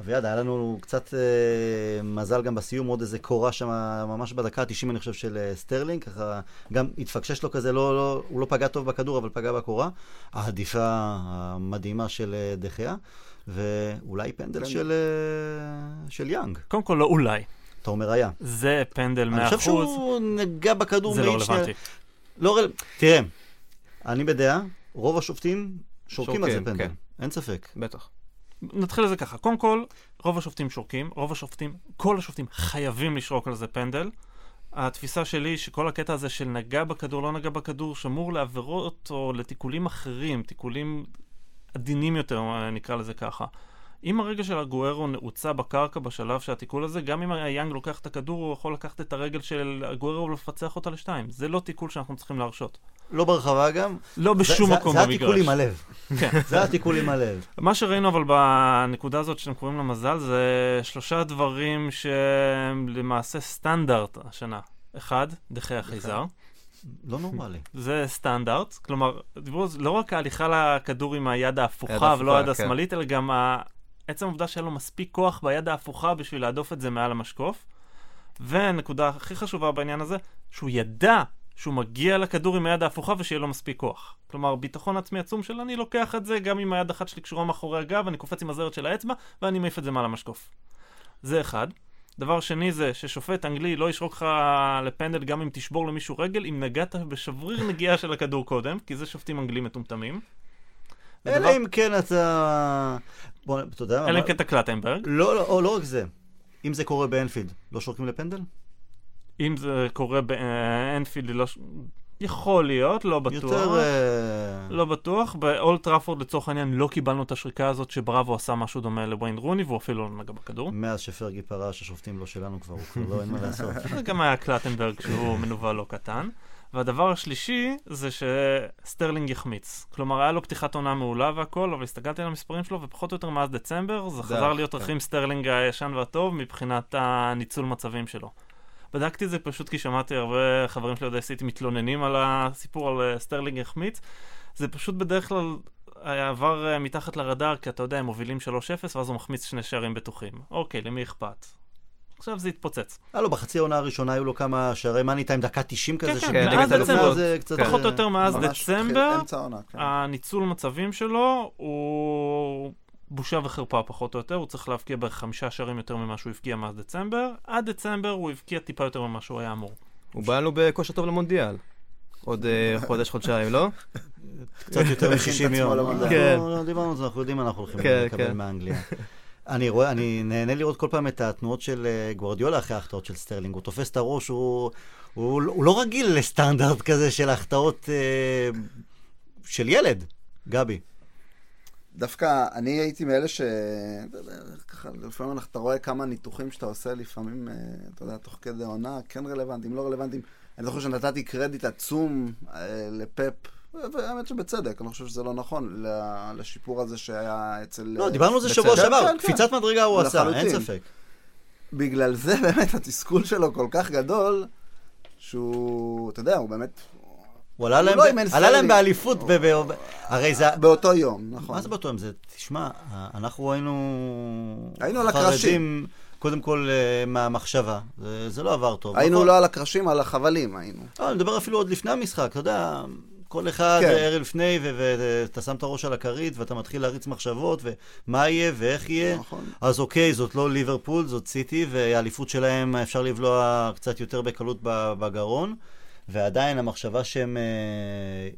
אביעד, היה לנו קצת אה, מזל גם בסיום, עוד איזה קורה שם, ממש בדקה ה-90 אני חושב של אה, סטרלינג, ככה גם התפקשש לו כזה, לא, לא, הוא לא פגע טוב בכדור, אבל פגע בקורה. ההדיפה המדהימה של אה, דה חאה, ואולי פנדל כן. של, אה, של יאנג. קודם כל, לא אולי. אתה אומר היה. זה פנדל 100%. אני חושב שהוא נגע בכדור זה לא רלוונטי. לא רל... תראה, אני בדעה, רוב השופטים שורקים על זה פנדל, כן. אין ספק. בטח. נתחיל לזה ככה, קודם כל, רוב השופטים שורקים, רוב השופטים, כל השופטים חייבים לשרוק על זה פנדל. התפיסה שלי היא שכל הקטע הזה של נגע בכדור, לא נגע בכדור, שמור לעבירות או לתיקולים אחרים, תיקולים עדינים יותר, נקרא לזה ככה. אם הרגל של הגוארו נעוצה בקרקע בשלב של התיקול הזה, גם אם היאנג לוקח את הכדור, הוא יכול לקחת את הרגל של הגוארו ולפצח אותה לשתיים. זה לא תיקול שאנחנו צריכים להרשות. לא ברחבה גם. לא בשום זה, מקום זה, זה התיקול במגרש. עם הלב. כן. זה התיקול עם הלב. מה שראינו אבל בנקודה הזאת שאתם קוראים לה מזל זה שלושה דברים שהם למעשה סטנדרט השנה. אחד, דחי החייזר. לא נורמלי. זה סטנדרט, כלומר, דיברו לא רק ההליכה לכדור עם היד ההפוכה ולא היד כן. השמאלית, אלא גם עצם העובדה שהיה לו מספיק כוח ביד ההפוכה בשביל להדוף את זה מעל המשקוף. והנקודה הכי חשובה בעניין הזה, שהוא ידע שהוא מגיע לכדור עם היד ההפוכה ושיהיה לו מספיק כוח. כלומר, ביטחון עצמי עצום של אני לוקח את זה גם עם היד אחת שלי קשורה מאחורי הגב, אני קופץ עם הזרת של האצבע, ואני מעיף את זה מעל המשקוף. זה אחד. דבר שני זה ששופט אנגלי לא ישרוק לך לפנדל גם אם תשבור למישהו רגל, אם נגעת בשבריר נגיעה של הכדור קודם, כי זה שופטים אנגלים מטומטמים. אלא אם כן אתה... בוא, אתה יודע מה? אלא אם כן אתה קלטנברג. לא, לא, לא רק זה. אם זה קורה באנפילד, לא שורקים לפנדל? אם זה קורה באנפילד, לא... ש- יכול להיות, לא בטוח. יותר... אה, לא בטוח. באולד טראפורד לצורך העניין לא קיבלנו את השריקה הזאת שבראבו עשה משהו דומה לוויין רוני והוא אפילו לא נגע בכדור. מאז שפרגי פרש, השופטים לא שלנו כבר, הוא כבר לא, אין מה לעשות. זה גם היה קלטנברג שהוא מנוול לא קטן. והדבר השלישי זה שסטרלינג יחמיץ. כלומר, היה לו פתיחת עונה מעולה והכל, אבל הסתכלתי על המספרים שלו, ופחות או יותר מאז דצמבר, זה חזר להיות כן. רחים סטרלינג הישן והטוב מבחינת הניצול מצבים שלו. בדקתי את זה פשוט כי שמעתי הרבה חברים שלי אוהדי סיטי מתלוננים על הסיפור על אה, סטרלינג יחמיץ. זה פשוט בדרך כלל היה עבר אה, מתחת לרדאר, כי אתה יודע, הם מובילים 3-0, ואז הוא מחמיץ שני שערים בטוחים. אוקיי, למי אכפת? עכשיו זה התפוצץ. היה לו בחצי העונה הראשונה, היו לו כמה שערי מאני טיים, דקה 90 כזה, כן, כן, מאז דצמבר. זה קצת... פחות או אה, יותר מאז דצמבר, כן. הניצול מצבים שלו הוא בושה וחרפה פחות או יותר, הוא צריך להבקיע בערך חמישה שערים יותר ממה שהוא הבקיע מאז דצמבר, עד דצמבר הוא הבקיע טיפה יותר ממה שהוא היה אמור. הוא בא לנו בכושר טוב למונדיאל. עוד אה, חודש, חודשיים, לא? קצת יותר מכין את מ-60 עצמו יום. כן. אנחנו לא דיברנו על זה, אנחנו יודעים מה אנחנו הולכים כן, לקבל כן. מאנגליה. אני רואה, אני נהנה לראות כל פעם את התנועות של אה, גוורדיולה אחרי ההחטאות של סטרלינג. הוא תופס את הראש, הוא, הוא, הוא לא רגיל לסטנדרט כזה של החטאות אה, של ילד, גבי. דווקא אני הייתי מאלה ש... ככה, לפעמים אתה רואה כמה ניתוחים שאתה עושה לפעמים, אה, אתה יודע, תוך כדי עונה, כן רלוונטיים, לא רלוונטיים. אני זוכר שנתתי קרדיט עצום לפפ, והאמת שבצדק, אני חושב שזה לא נכון, לשיפור הזה שהיה אצל... לא, דיברנו על זה. שבוע שעבר, כן, כן. קפיצת מדרגה הוא עשה, אין. ספק. בגלל זה באמת התסכול שלו כל כך גדול, שהוא, אתה יודע, הוא באמת, הוא עלה להם לא ב- עלה להם. באליפות, ב- ב- הרי זה... באותו יום, נכון. מה זה באותו יום? זה, תשמע, אנחנו היינו... היינו על הקרשים. קודם כל אה, מהמחשבה. זה, זה לא עבר טוב. היינו נכון? לא על הקרשים, על החבלים היינו. לא, אני מדבר אפילו עוד לפני המשחק, אתה יודע, כל אחד כן. ערב לפני, ואתה שם את הראש על הכרית, ואתה מתחיל להריץ מחשבות, ומה יהיה ואיך יהיה. נכון. אז אוקיי, זאת לא ליברפול, זאת סיטי, והאליפות שלהם אפשר לבלוע קצת יותר בקלות בגרון, ועדיין המחשבה שהם אה,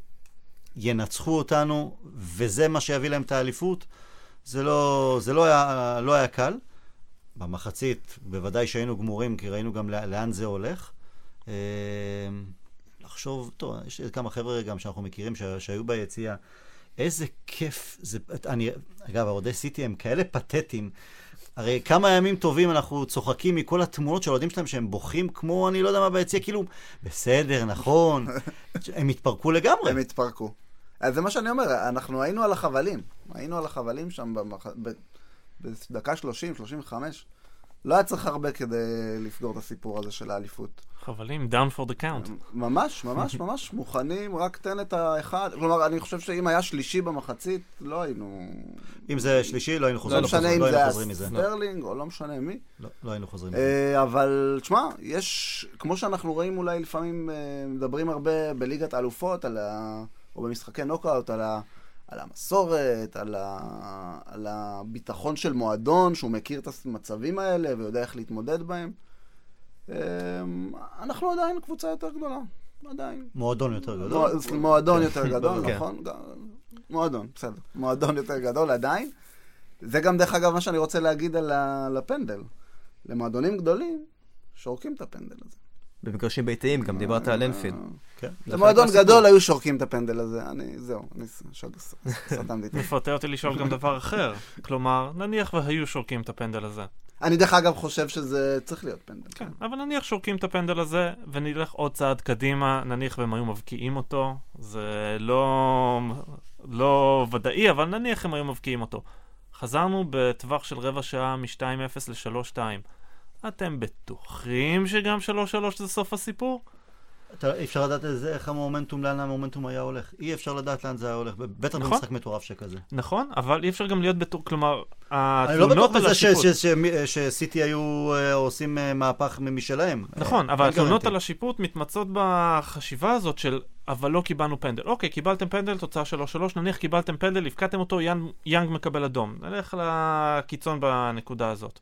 ינצחו אותנו, וזה מה שיביא להם את האליפות, זה לא, זה לא, היה, לא היה קל. במחצית, בוודאי שהיינו גמורים, כי ראינו גם לא- לאן זה הולך. אה, לחשוב, טוב, יש כמה חבר'ה גם שאנחנו מכירים ש- שהיו ביציאה. איזה כיף זה, אני, אגב, האוהדי סיטי הם כאלה פתטיים. הרי כמה ימים טובים אנחנו צוחקים מכל התמונות של האוהדים שלהם שהם בוכים כמו אני לא יודע מה ביציע, כאילו, בסדר, נכון, הם התפרקו לגמרי. הם התפרקו. אז זה מה שאני אומר, אנחנו היינו על החבלים. היינו על החבלים שם במח... ב... בדקה 30, 35. לא היה צריך הרבה כדי לסגור את הסיפור הזה של האליפות. חבלים, down for the count. ממש, ממש, ממש מוכנים, רק תן את האחד. כלומר, אני חושב שאם היה שלישי במחצית, לא היינו... אם זה שלישי, לא היינו לא חוזרים, משנה לא אם זה חוזרים מזה. הסטרלינג או לא משנה מי. לא, לא היינו חוזרים מזה. אה, אבל, תשמע, יש, כמו שאנחנו רואים אולי לפעמים, אה, מדברים הרבה בליגת האלופות. או במשחקי נוקאוט, על, ה... על המסורת, על, ה... על הביטחון של מועדון, שהוא מכיר את המצבים האלה ויודע איך להתמודד בהם. אה, אנחנו עדיין קבוצה יותר גדולה, עדיין. מועדון יותר גדול. מוע- מועדון יותר גדול, כן. נכון? מועדון, בסדר. מועדון יותר גדול עדיין. זה גם, דרך אגב, מה שאני רוצה להגיד על הפנדל. למועדונים גדולים, שורקים את הפנדל הזה. במגרשים ביתיים, גם דיברת על אנפילד. כן. זה מהסיפור. גדול היו שורקים את הפנדל הזה. אני, זהו, אני סתמתי את זה. מפתה אותי לשאול גם דבר אחר. כלומר, נניח והיו שורקים את הפנדל הזה. אני דרך אגב חושב שזה צריך להיות פנדל. כן, אבל נניח שורקים את הפנדל הזה, ונלך עוד צעד קדימה, נניח והם היו מבקיעים אותו, זה לא, לא ודאי, אבל נניח הם היו מבקיעים אותו. חזרנו בטווח של רבע שעה מ-2-0 ל-3-2. אתם בטוחים שגם 3-3 זה סוף הסיפור? אתה- אי אפשר לדעת איזה- איך המומנטום, לאן המומנטום היה הולך. אי אפשר לדעת לאן זה היה הולך, בטח נכון. במשחק מטורף שכזה. נכון, אבל אי אפשר גם להיות בטוח, כלומר, אני לא התלונות בטוח על בזה ש- השיפוט... ש- ש- שסיטי היו אה, עושים אה, מהפך משלהם. נכון, אה, אבל התלונות. על השיפוט מתמצות בחשיבה הזאת של אבל לא קיבלנו פנדל. אוקיי, קיבלתם פנדל, תוצאה 3-3, נניח קיבלתם פנדל, הבקעתם אותו, יאנג, יאנג מקבל אדום. נלך לקיצון בנקודה הזאת.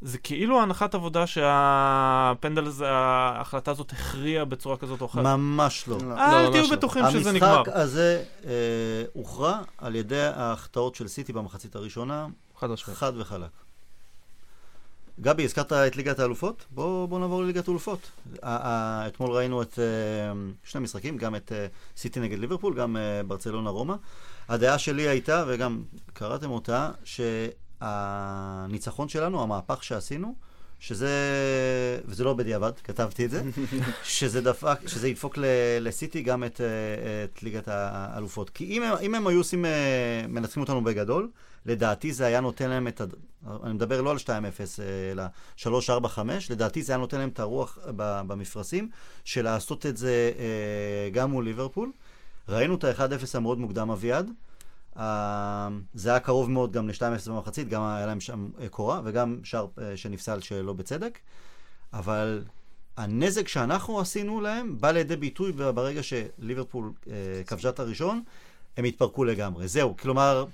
זה כאילו הנחת עבודה שהפנדל הזה, ההחלטה הזאת הכריעה בצורה כזאת או אחרת. ממש לא. לא. אל תהיו, לא, ממש לא. בטוחים שזה נגמר. המשחק הזה אה, הוכרע על ידי ההחטאות של סיטי במחצית הראשונה, חד משמעית. חד וחלק. גבי, הזכרת את ליגת האלופות? בוא, בוא נעבור לליגת האלופות. אתמול ראינו את אה, שני משחקים, גם את אה, סיטי נגד ליברפול, גם אה, ברצלונה רומא. הדעה שלי הייתה, וגם קראתם אותה, שהניצחון שלנו, המהפך שעשינו, שזה, וזה לא בדיעבד, כתבתי את זה, שזה דפק, שזה ידפוק לסיטי גם את, אה, את ליגת האלופות. כי אם הם, אם הם היו עושים, אה, מנצחים אותנו בגדול, לדעתי זה היה נותן להם את, הד- אני מדבר לא על 2-0, אה, אלא 3-4-5, לדעתי זה היה נותן להם את הרוח במפרשים, של לעשות את זה גם מול ליברפול. ראינו את ה-1-0 המאוד מוקדם אביעד. אה, זה היה קרוב מאוד גם ל-2-0 במחצית, גם היה להם שם אה, קורה, וגם שער אה, שנפסל שלא בצדק. אבל הנזק שאנחנו עשינו להם בא לידי ביטוי ברגע שליברפול כבשה את הראשון, הם התפרקו לגמרי. זהו, כלומר,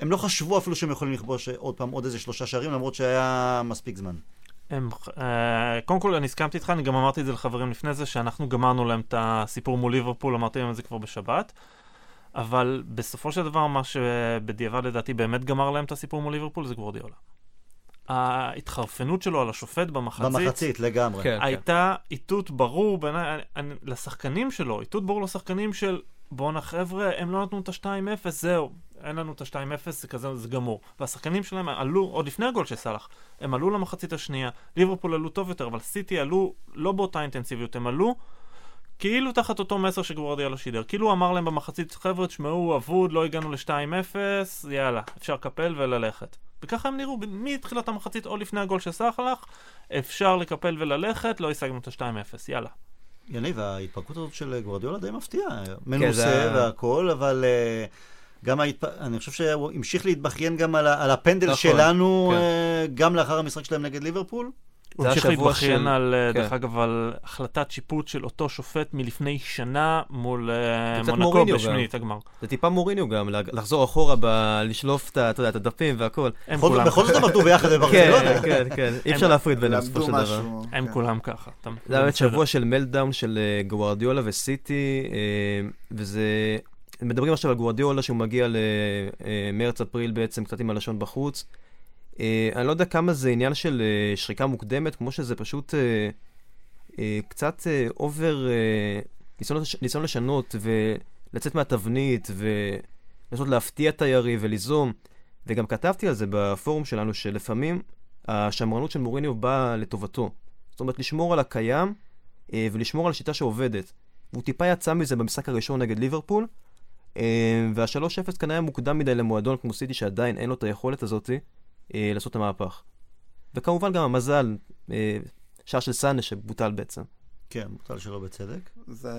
הם לא חשבו אפילו שהם יכולים לכבוש עוד פעם עוד איזה שלושה שערים, למרות שהיה מספיק זמן. הם, אה, קודם כל, אני הסכמתי איתך, אני גם אמרתי את זה לחברים לפני זה, שאנחנו גמרנו להם את הסיפור מול ליברפול, אמרתי להם את זה כבר בשבת. אבל בסופו של דבר, מה שבדיעבד לדעתי באמת גמר להם את הסיפור מול ליברפול זה גוורדיאולה. ההתחרפנות שלו על השופט במחצית, במחצית, לגמרי. כן, כן. הייתה איתות ברור בעיניי, אני- אני- לשחקנים שלו, איתות ברור לשחקנים של בואנה חבר'ה, הם לא נתנו את ה-2-0, זהו, אין לנו את ה-2-0, זה כזה, זה גמור. והשחקנים שלהם עלו, עוד לפני הגול של סאלח, הם עלו למחצית השנייה, ליברפול עלו טוב יותר, אבל סיטי עלו לא באותה אינטנסיביות, הם עלו כאילו תחת אותו מסר שגוורדיאלה שידר. כאילו הוא אמר להם במחצית, חבר'ה, תשמעו, אבוד, לא הגענו ל-2-0, יאללה, אפשר לקפל וללכת. וככה הם נראו מתחילת המחצית או לפני הגול של סאלח, אפשר לקפל וללכת, לא השגנו את ה-2-0, יאללה. יניב, ההתפרקות הזאת של גוורדיולה די מפתיעה. מנוסה זה- והכל, אבל אה, גם ההתפ... אני חושב שהוא המשיך להתבכיין גם על, ה- על הפנדל נכון, שלנו, כן. אה, גם לאחר המשחק שלהם נגד ליברפול. הוא זה המשיך להתבכיין של- על, אה, כן. דרך אגב, על החלטת שיפוט של אותו שופט מלפני שנה מול אה, מונקו בשמינית הגמר. זה טיפה מוריניו גם, לחזור אחורה, ב- לשלוף את אתה יודע, את הדפים והכל. הם בכל זאת- כולם בכל זאת. הם עבדו ביחד כן, בברצלונה. כן, כן, אי אפשר להפריד ביניהם בסופו של דבר. הם כן. כולם ככה. אתה- זה היה באמת. שבוע של מלדאון של אה, גוורדיולה וסיטי, וזה... מדברים עכשיו על גוורדיולה שהוא מגיע למרץ-אפריל בעצם, קצת עם הלשון בחוץ. אה, אני לא יודע כמה זה עניין של אה, שריקה מוקדמת, כמו שזה פשוט אה, אה, קצת אובר, ניסיון לש- ניסיון לשנות ולצאת מהתבנית ולנסות להפתיע את היריב וליזום. וגם כתבתי על זה בפורום שלנו, שלפעמים השמרנות של מוריניו באה לטובתו. זאת אומרת, לשמור על הקיים אה, ולשמור על שיטה שעובדת. והוא טיפה יצא מזה במשחק הראשון נגד ליברפול, אה, וה-3-0 כנראה מוקדם מדי למועדון כמו סיטי שעדיין אין לו את היכולת הזאת אה, לעשות את המהפך. וכמובן גם המזל, אה, שער של סאנה שבוטל בעצם. כן, מוטל שלא בצדק. זה...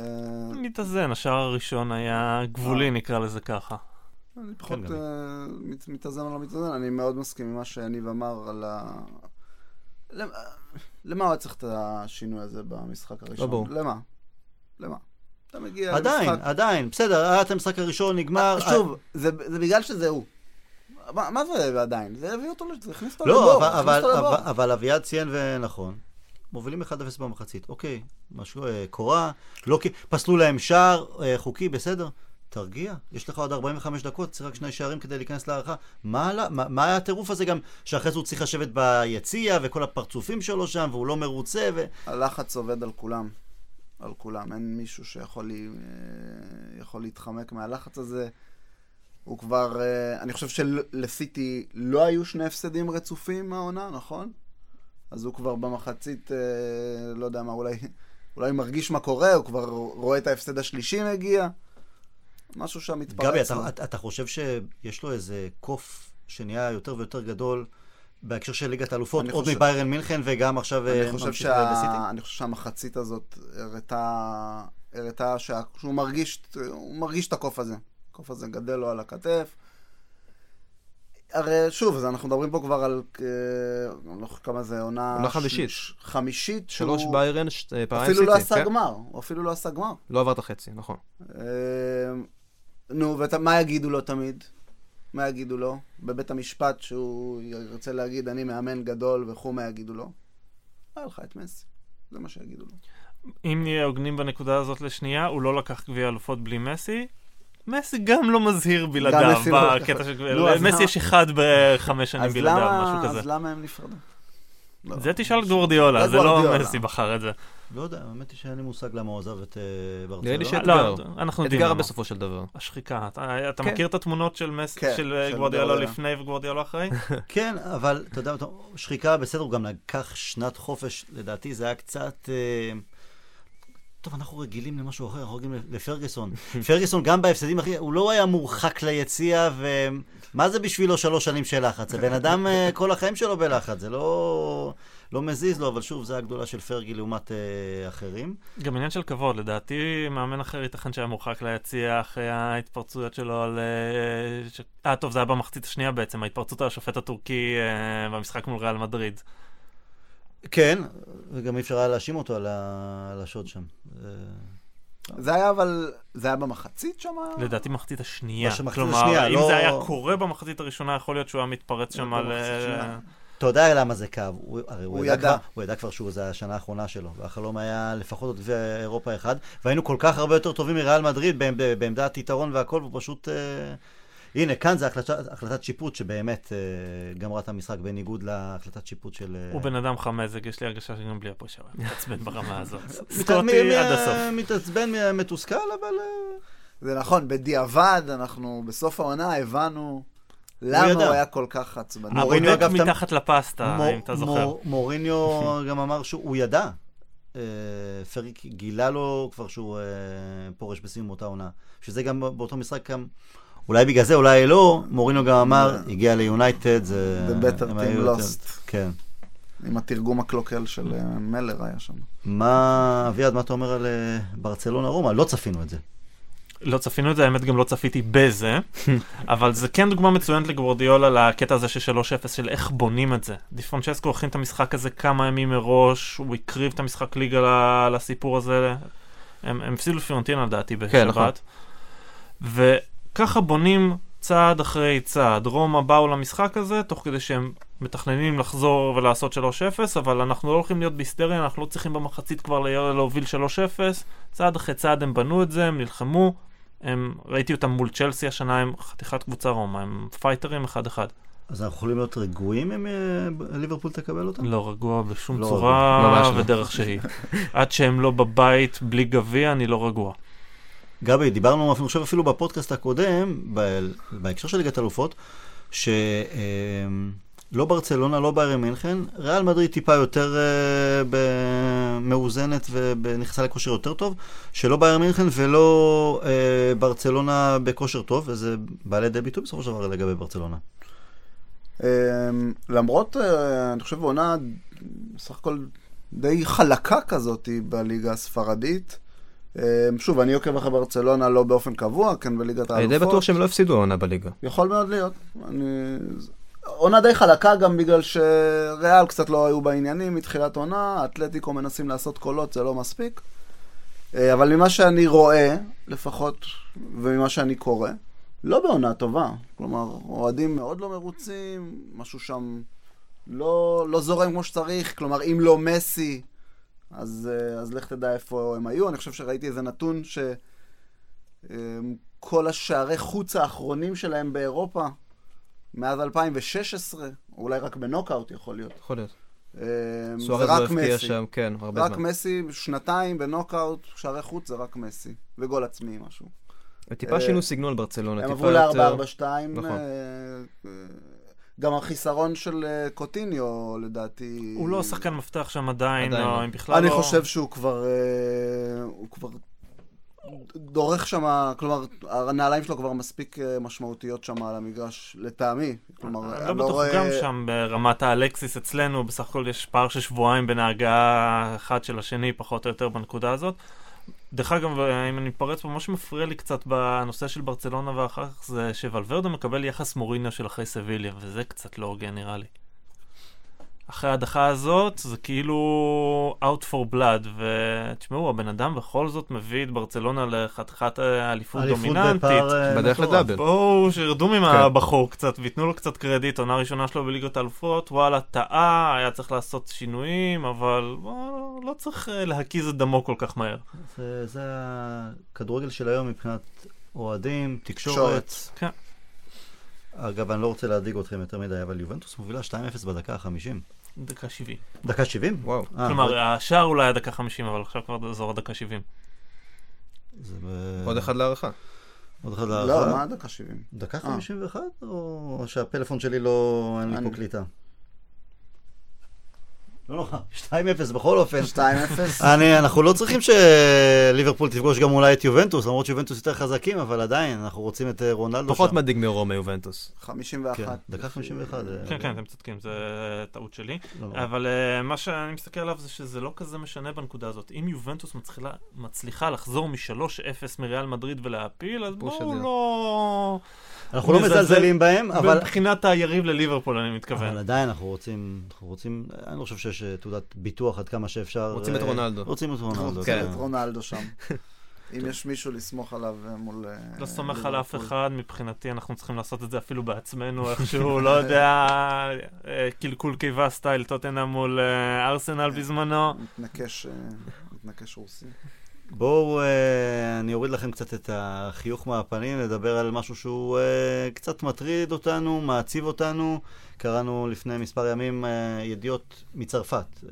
מתאזן, השער הראשון היה גבולי, נקרא לזה ככה. אני פחות גם אה, מת- מתאזן או לא מתאזן, אני מאוד מסכים עם מה שיניב אמר על ה... למ- למה הוא היה צריך את השינוי הזה במשחק הראשון? ברור. למה? למה? אתה מגיע עדיין, למשחק... עדיין, בסדר, היה את המשחק הראשון, נגמר. שוב, זה זה בגלל שזה הוא. מה מה זה עדיין? זה הביא אותו, זה הכניס אותו לא, לבור. אבל, הכניס אבל. אבל, אבל אביעד ציין ונכון. מובילים 1-0 במחצית, אוקיי, משהו אה, קורה, לא, פסלו להם שער אה, חוקי, בסדר, תרגיע, יש לך עוד 45 דקות, צריך רק שני שערים כדי להיכנס להערכה. מה, מה, מה היה הטירוף הזה גם, שאחרי זה הוא צריך לשבת ביציע, וכל הפרצופים שלו שם, והוא לא מרוצה, ו... הלחץ עובד על כולם. על כולם. אין מישהו שיכול לי, אה, יכול להתחמק מהלחץ הזה. הוא כבר... אה, אני חושב שלסיטי לא היו שני הפסדים רצופים מהעונה, נכון? אז הוא כבר במחצית, אה, לא יודע מה, אולי, אולי מרגיש מה קורה, הוא כבר רואה את ההפסד השלישי מגיע. משהו שם מתפרץ. גבי. אתה, אתה, אתה חושב שיש לו איזה קוף שנהיה יותר ויותר גדול בהקשר של ליגת האלופות, עוד חושב- מביירן מינכן, וגם עכשיו אה, אני חושב, ממשיך שה... בסיטי? אני חושב שהמחצית הזאת הראתה, הראתה שה... שהוא מרגיש, מרגיש את הקוף הזה. הקוף הזה גדל לו על הכתף. הרי שוב, אז אנחנו מדברים פה כבר על אה, אני לא זוכר כמה זה עונה... עונה חמישית. ש... חמישית. שלוש שהוא ביירן, ש- אה, פעמיים אפילו סיטי. לא עשה כן? גמר. הוא אפילו לא עשה גמר. לא עבר את החצי, נכון. אה, נו, ומה יגידו לו תמיד? מה יגידו לו? בבית המשפט שהוא ירצה להגיד, אני מאמן גדול וכו', מה יגידו לו? היה לך את מסי. זה מה שיגידו לו. אם נהיה הוגנים בנקודה הזאת לשנייה, הוא לא לקח גביע אלופות בלי מסי. מסי גם לא מזהיר בלעדיו לא. בקטע של אז מסי יש אחד בחמש שנים בלעדיו, משהו כזה. אז למה הם נפרדו? לא. זה תשאל את גורדיולה, זה לא. מסי בחר את זה. לא יודע, האמת היא שאין לי מושג למה הוא עזב את אה, נראה לי. שאתגר. לא, אנחנו יודעים אתגר. בסופו של דבר. השחיקה. אתה כן. מכיר את התמונות של מסי, כן, של אה, גוורדיולה. לפני וגוורדיולה אחרי? כן, אבל אתה יודע, שחיקה בסדר, הוא גם לקח שנת חופש, לדעתי זה היה קצת... טוב, אנחנו רגילים למשהו אחר, אנחנו רגילים לפרגוסון. פרגוסון גם בהפסדים הכי... הוא לא היה מורחק ליציע, ומה זה בשבילו שלוש שנים של לחץ? זה בן אדם אה, כל החיים שלו בלחץ, זה לא... לא מזיז לו, אבל שוב, זו הגדולה של פרגי לעומת אה, אחרים. גם עניין של כבוד, לדעתי מאמן אחר ייתכן שהיה מורחק ליציע אחרי ההתפרצויות שלו על... אה, ש- אה, טוב, זה היה במחצית השנייה בעצם, ההתפרצות על השופט הטורקי אה, במשחק מול ריאל מדריד. כן, וגם אי אפשר היה להאשים אותו על ה- על השוד שם. אה, זה היה אבל, זה היה במחצית שם? לדעתי מחצית השנייה. במחצית כלומר, השנייה, אם לא- זה היה קורה במחצית הראשונה, יכול להיות שהוא היה מתפרץ שם על... במחצית אה. אתה יודע למה זה כאב, הוא, הרי הוא, הוא ידע, ידע. כבר, הוא ידע כבר שהוא זה השנה האחרונה שלו, והחלום היה לפחות עוד גביע אירופה אחד, והיינו כל כך הרבה יותר טובים מריאל מדריד בעמד, בעמדת יתרון והכל, והוא פשוט... אה... הנה, כאן זה החלטת, החלטת שיפוט שבאמת אה, גמרה את המשחק בניגוד להחלטת שיפוט של... אה, הוא בן אדם חמזק, יש לי הרגשה שגם בלי הפועל הוא מתעצבן ברמה הזאת. סקוטי עד הסוף. מתעצבן, מתוסכל, אבל... אה, זה נכון, בדיעבד, אנחנו בסוף העונה הבנו למה ידע. הוא היה כל כך עצבני. מוריניו, אגב, אתה- מתחת לפסטה, אם אתה זוכר. מור- מוריניו גם אמר שהוא ידע. אה, פריק גילה לו כבר שהוא אה, פורש בסיום אותה עונה. שזה גם באותו משחק גם, אולי בגלל זה, אולי לא, מוריניו גם אמר, הגיע ליונייטד, זה... The better team lost. כן. עם התרגום הקלוקל של אה, מלר היה שם. מה, אביעד, מה אתה אומר על אה, ברצלונה רומא? לא צפינו את זה. לא צפינו את זה, האמת גם לא צפיתי בזה, אבל זה כן דוגמה מצוינת לגוורדיולה לקטע הזה של 3-0, של איך בונים את זה. דיפרנצ'סקו הכין את המשחק הזה כמה ימים מראש, הוא הקריב את המשחק ליגה לסיפור הזה. הם הם הפסידו לפיורנטינה לדעתי כן, נכון. וככה בונים צעד אחרי צעד. רומא באו למשחק הזה, תוך כדי שהם מתכננים לחזור ולעשות 3-0, אבל אנחנו לא הולכים להיות בהיסטריה, אנחנו לא צריכים במחצית כבר לה- להוביל 3-0. צעד אחרי צעד הם בנו את זה, הם נלחמו. הם, ראיתי אותם מול צ'לסי השנה, הם חתיכת קבוצה רומא, הם פייטרים אחד-אחד. אז אנחנו יכולים להיות רגועים אם אה, ליברפול תקבל אותם? לא רגוע בשום לא צורה ממש לא. ודרך שהיא. עד שהם לא בבית בלי גביע, אני לא רגוע. גבי, דיברנו, אני חושב אפילו בפודקאסט הקודם, בהקשר של ליגת אלופות, שלא ברצלונה, לא ביירן מינכן, ריאל מדריד טיפה יותר אה, מאוזנת ונכנסה לכושר יותר טוב, שלא ביירן מינכן ולא אה, ברצלונה בכושר טוב, וזה בא לידי ביטוי בסופו של דבר לגבי ברצלונה. אמ, למרות, אה, אני חושב, עונה בסך הכל די חלקה כזאת בליגה הספרדית. אמ, שוב, אני עוקב אחרי ברצלונה לא באופן קבוע, כן, בליגת אני די האלופות. בטוח שהם לא הפסידו העונה בליגה. יכול מאוד להיות. אני... עונה די חלקה גם בגלל שריאל קצת לא היו בעניינים מתחילת עונה, אתלטיקו מנסים לעשות קולות, זה לא מספיק. אה, אבל ממה שאני רואה, לפחות, וממה שאני קורא, לא בעונה טובה. כלומר, אוהדים מאוד לא מרוצים, משהו שם לא, לא זורם כמו שצריך. כלומר, אם לא מסי, אז, אה, אז לך תדע איפה הם היו. אני חושב שראיתי איזה נתון ש... אמ, השערי חוץ האחרונים שלהם באירופה, מאז 2016, או אולי רק בנוקאוט יכול להיות. יכול להיות. אמ, סוארז לא רק הבקיע. שם, כן, הרבה רק זמן. מסי, שנתיים בנוקאוט, שערי חוץ זה רק מסי. וגול עצמי משהו. טיפה אה, שינו סגנון ברצלונה, הם טיפה עברו יותר... ל-4-4-2. נכון. גם החיסרון של אה, קוטיניו, לדעתי... הוא לא שחקן מפתח שם עדיין, עדיין או לא. אם בכלל אני לא... חושב שהוא כבר... אה, הוא כבר דורך שם, כלומר, הנעליים שלו כבר מספיק אה, משמעותיות שם על המגרש, לטעמי. כלומר, אני לא בטוח גם שם ברמת האלקסיס אצלנו, בסך הכל יש פער של שבועיים בין ההגעה האחד של השני, פחות או יותר בנקודה הזאת. דרך אגב, אם אני מתפרץ פה, מה שמפריע לי קצת בנושא של ברצלונה ואחר כך זה שוולברדה מקבל יחס מוריניו של אחרי סביליה, וזה קצת לא הוגן נראה לי. אחרי ההדחה הזאת, זה כאילו out for blood, ותשמעו, הבן אדם בכל זאת מביא את ברצלונה לחתיכת אה, אליפות דומיננטית. אה, בדרך מטורף. לדאבל. בואו, שירדו מהבחור קצת, וייתנו לו קצת קרדיט, עונה ראשונה שלו בליגת האלופות, וואלה, טעה, היה צריך לעשות שינויים, אבל בוא, לא צריך אה, להקיז את דמו כל כך מהר. זה, זה הכדורגל של היום מבחינת אוהדים, תקשורת. תקשורת. כן. אגב, אני לא רוצה להדאיג אתכם יותר מדי, אבל יובנטוס מובילה 2-0 בדקה ה-50. דקה 70. דקה 70? וואו. אה, כלומר, השער אולי היה דקה 50, אבל עכשיו כבר אזור הדקה 70. זה ב- עוד אחד להערכה. עוד אחד לא, להערכה. מה דקה 70? דקה אה. 51? או שהפלאפון שלי לא... אין לי פה קליטה? לא נורא, 2-0 בכל אופן. 2-0. אני, אנחנו לא צריכים שליברפול תפגוש גם אולי את יובנטוס, למרות שיובנטוס יותר חזקים, אבל עדיין, אנחנו רוצים את אה, רונלדו פחות שם. מדאיג מרומא יובנטוס. 51. כן, דקה 51. אה, כן, כן, אתם צודקים, זה טעות שלי. לא. אבל אה, מה שאני מסתכל עליו זה שזה לא כזה משנה בנקודה הזאת. אם יובנטוס מצליחה, מצליחה לחזור מ-3-0 מריאל מדריד ולהפיל, אז בואו לא... אנחנו לא מזלזל מזלזלים בהם, אבל... מבחינת היריב לליברפול, אני מתכוון. אבל עדיין אנחנו רוצים, אנחנו רוצים, אני לא חושב שיש אה, תעודת ביטוח עד כמה שאפשר. רוצים את אה, רונלדו. רוצים את רונלדו. כן. את רונלדו שם. אם יש מישהו לסמוך עליו אה, מול... לא סומך על אף. אחד, מבחינתי אנחנו צריכים לעשות את זה אפילו בעצמנו, איכשהו, לא יודע, קלקול קיבה סטייל טוטנה מול ארסנל בזמנו. מתנקש, מתנקש רוסי. בואו, אה, אני אוריד לכם קצת את החיוך מהפנים, נדבר על משהו שהוא אה, קצת מטריד אותנו, מעציב אותנו. קראנו לפני מספר ימים אה, ידיעות מצרפת, אה,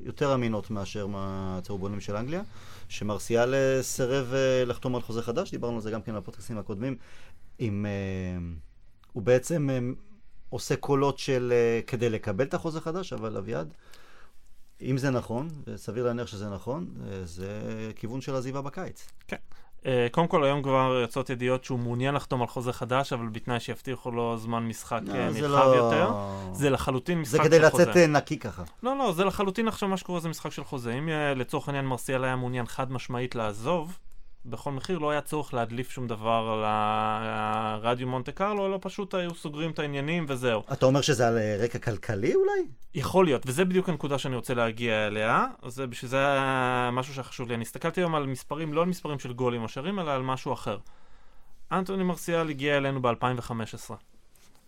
יותר אמינות מאשר מהצהובונים של אנגליה, שמרסיאל אה, סירב אה, לחתום על חוזה חדש, דיברנו על זה גם כן בפודקאסטים הקודמים. עם, אה, הוא בעצם אה, עושה קולות של אה, כדי לקבל את החוזה חדש, אבל אביעד, אם זה נכון, וסביר להניח שזה נכון, אה, זה כיוון של עזיבה בקיץ. אה, קודם כל, היום כבר יוצאות ידיעות שהוא מעוניין לחתום על חוזה חדש, אבל בתנאי שיבטיחו לו זמן משחק אה, זה נרחב לא- יותר. זה לחלוטין משחק זה של כדי חוזה. לצאת אה, נקי ככה. לא, לא, זה לחלוטין עכשיו מה שקורה זה משחק של חוזה. אם אה, לצורך העניין מרסיאל היה מעוניין חד משמעית לעזוב, בכל מחיר לא היה צורך להדליף שום דבר על הרדיו מונטה קרלו, אלא פשוט היו סוגרים את העניינים וזהו. אתה אומר שזה על אה, רקע כלכלי אולי? יכול להיות, וזה בדיוק הנקודה שאני רוצה להגיע אליה. זה בשביל זה היה משהו שחשוב לי. אני הסתכלתי היום על מספרים, לא על מספרים של גולים או שערים, אלא על משהו אחר. אנטוני מרסיאל הגיע אלינו ב-2015.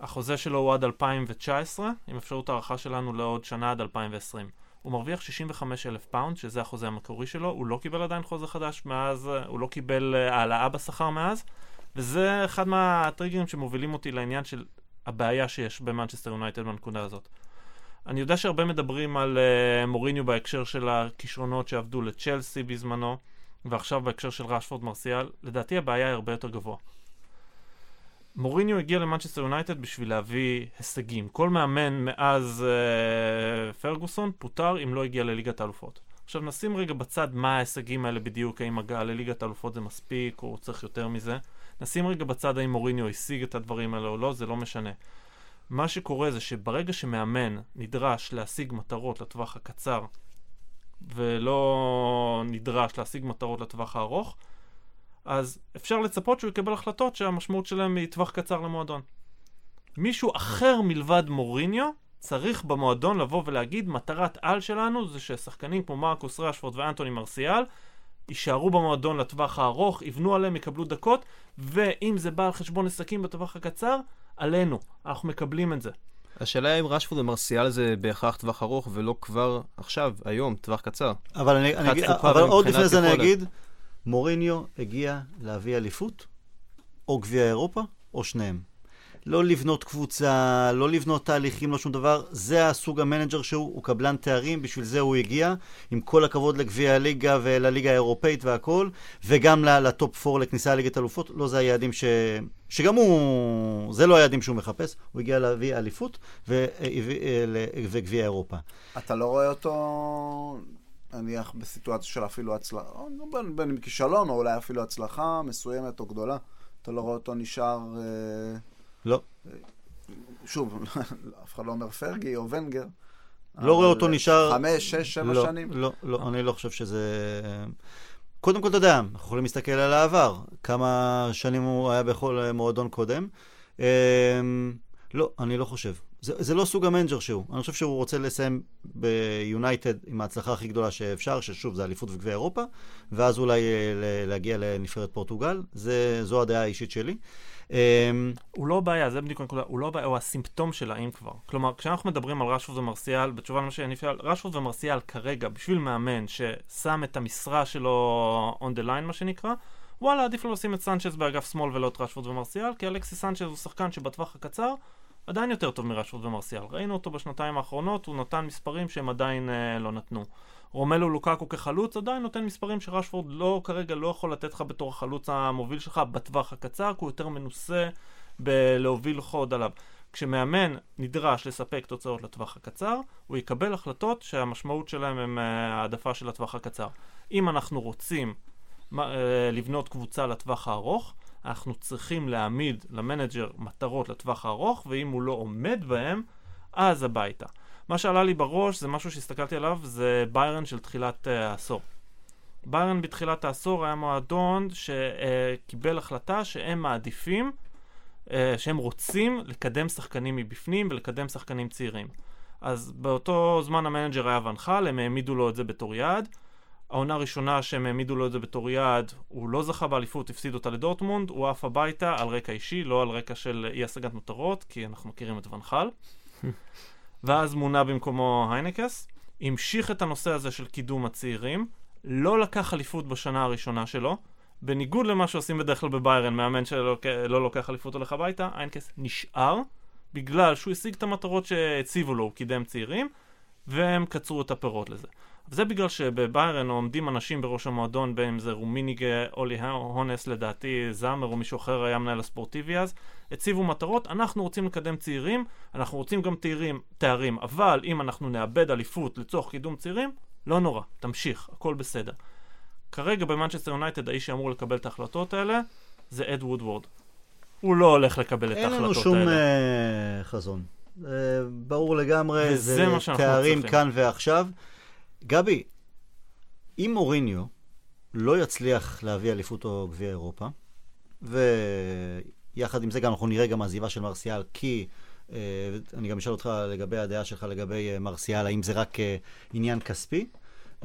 החוזה שלו הוא עד 2019, עם אפשרות הערכה שלנו לעוד שנה עד 2020. הוא מרוויח 65 אלף פאונד, שזה החוזה המקורי שלו, הוא לא קיבל עדיין חוזה חדש מאז, הוא לא קיבל אה, העלאה בשכר מאז, וזה אחד מהטריגרים שמובילים אותי לעניין של הבעיה שיש במנצ'סטר יונייטד בנקודה הזאת. אני יודע שהרבה מדברים על uh, מוריניו בהקשר של הכישרונות שאבדו לצ'לסי בזמנו, ועכשיו בהקשר של ראשפורד מרסיאל, לדעתי הבעיה היא הרבה יותר גבוה. מוריניו הגיע למנצ'סטר יונייטד בשביל להביא הישגים. כל מאמן מאז uh, פרגוסון פוטר אם לא הגיע לליגת האלופות. עכשיו נשים רגע בצד מה ההישגים האלה בדיוק, האם הגעה לליגת האלופות זה מספיק או צריך יותר מזה. נשים רגע בצד האם מוריניו השיג את הדברים האלה או לא, זה לא משנה. מה שקורה זה שברגע שמאמן נדרש להשיג מטרות לטווח הקצר ולא נדרש להשיג מטרות לטווח הארוך, אז אפשר לצפות שהוא יקבל החלטות שהמשמעות שלהם היא טווח קצר למועדון. מישהו אחר מלבד מוריניו צריך במועדון לבוא ולהגיד מטרת על שלנו זה ששחקנים כמו מרקוס רשפורד ואנטוני מרסיאל יישארו במועדון לטווח הארוך, יבנו עליהם, יקבלו דקות, ואם זה בא על חשבון עסקים בטווח הקצר, עלינו, אנחנו מקבלים את זה. השאלה היא אם רשפורד ומרסיאל זה בהכרח טווח ארוך ולא כבר עכשיו, היום, טווח קצר. אבל, אני, אני, אבל עוד לפני זה אני. אגיד, מוריניו הגיע להביא אליפות, או גביע אירופה, או שניהם. לא לבנות קבוצה, לא לבנות תהליכים, לא שום דבר. זה הסוג המנג'ר שהוא, הוא קבלן תארים, בשביל זה הוא הגיע, עם כל הכבוד לגביע הליגה ולליגה האירופאית והכל, וגם ל top 4 לכניסה לליגת אלופות. לא זה היעדים ש... שגם הוא, זה לא היעדים שהוא מחפש, הוא הגיע להביא אליפות ו- אה, ל- וגביע אירופה. אתה לא רואה אותו, נניח, בסיטואציה של אפילו הצלחה, בין, בין אם כישלון, או אולי אפילו הצלחה מסוימת או גדולה. אתה לא רואה אותו נשאר, אה, לא. שוב, אף אחד לא אומר פרגי או ונגר. לא רואה אותו נשאר- חמש, שש, שבע לא, שנים. לא, לא, אני לא חושב שזה... קודם כל, אתה יודע, אנחנו יכולים להסתכל על העבר, כמה שנים הוא היה בכל אה, מועדון קודם. לא, אני לא חושב. זה, זה לא סוג המנג'ר שהוא. אני חושב שהוא רוצה לסיים ביונייטד עם ההצלחה הכי גדולה שאפשר, ששוב, זה אליפות וגביע אירופה, ואז אולי אה, להגיע לנבחרת פורטוגל. זה, זו הדעה האישית שלי. אמ, הוא לא הבעיה, זה בדיוק הנקודה, הוא לא הבעיה, הוא הסימפטום שלה, אם כבר. כלומר, כשאנחנו מדברים על רשפורד ומרסיאל, בתשובה למה שאני שאל, רשפורד ומרסיאל כרגע, בשביל מאמן ששם את המשרה שלו on the line, מה שנקרא, וואלה, עדיף לו לשים את סנצ'ז באגף שמאל ולא את רשפורד ומרסיאל, כי אלכסיס סנצ'ז הוא שחקן שבטווח הקצר עדיין יותר טוב מרשפורד ומרסיאל. ראינו אותו בשנתיים האחרונות, הוא נתן מספרים שהם עדיין אה, לא נתנו. רומלו לוקקו כחלוץ עדיין נותן מספרים שרשפורד לא, כרגע לא יכול לתת לך בתור החלוץ המוביל שלך בטווח הקצר, כי הוא יותר מנוסה בלהוביל עוד עליו. כשמאמן נדרש לספק תוצאות לטווח הקצר, הוא יקבל החלטות שהמשמעות שלהם הם אה, העדפה של הטווח הקצר. אם אנחנו רוצים אה, לבנות קבוצה לטווח הארוך, אנחנו צריכים להעמיד למנג'ר מטרות לטווח הארוך, ואם הוא לא עומד בהם, אז הביתה. מה שעלה לי בראש זה משהו שהסתכלתי עליו, זה ביירן של תחילת אה, העשור. ביירן בתחילת העשור היה מועדון שקיבל החלטה שהם מעדיפים, אה, שהם רוצים לקדם שחקנים מבפנים ולקדם שחקנים צעירים. אז באותו זמן המנג'ר היה ואן חאל, הם העמידו לו את זה בתור יעד. העונה הראשונה שהם העמידו לו את זה בתור יעד, הוא לא זכה באליפות, הפסיד אותה לדורטמונד, הוא עף הביתה על רקע אישי, לא על רקע של אי השגת מטרות, כי אנחנו מכירים את ואן חאל. ואז מונה במקומו היינקס, המשיך את הנושא הזה של קידום הצעירים, לא לקח אליפות בשנה הראשונה שלו, בניגוד למה שעושים בדרך כלל בביירן, מאמן שלא לא לוקח אליפות הולך הביתה, היינקס נשאר, בגלל שהוא השיג את המטרות שהציבו לו, הוא קידם צעירים, והם קצרו את הפירות לזה. וזה בגלל שבביירן עומדים אנשים בראש המועדון, בין אם זה רומיניגה, אולי הונס, לדעתי זאמר או מישהו אחר היה מנהל הספורטיבי אז, הציבו מטרות, אנחנו רוצים לקדם צעירים, אנחנו רוצים גם תארים, תארים, אבל אם אנחנו נאבד אליפות לצורך קידום צעירים, לא נורא, תמשיך, הכל בסדר. כרגע במנצ'סטר יונייטד האיש שאמור לקבל את ההחלטות האלה זה אד וודוורד. הוא לא הולך לקבל את אין לנו ההחלטות שום האלה. אה, חזון. אה, ברור לגמרי, זה תארים. כאן ועכשיו. גבי, אם מוריניו לא יצליח להביא אליפות או גביע אירופה, ויחד עם זה גם אנחנו נראה גם עזיבה של מרסיאל, כי אה, אני גם אשאל אותך לגבי הדעה שלך לגבי אה, מרסיאל, האם זה רק אה, עניין כספי,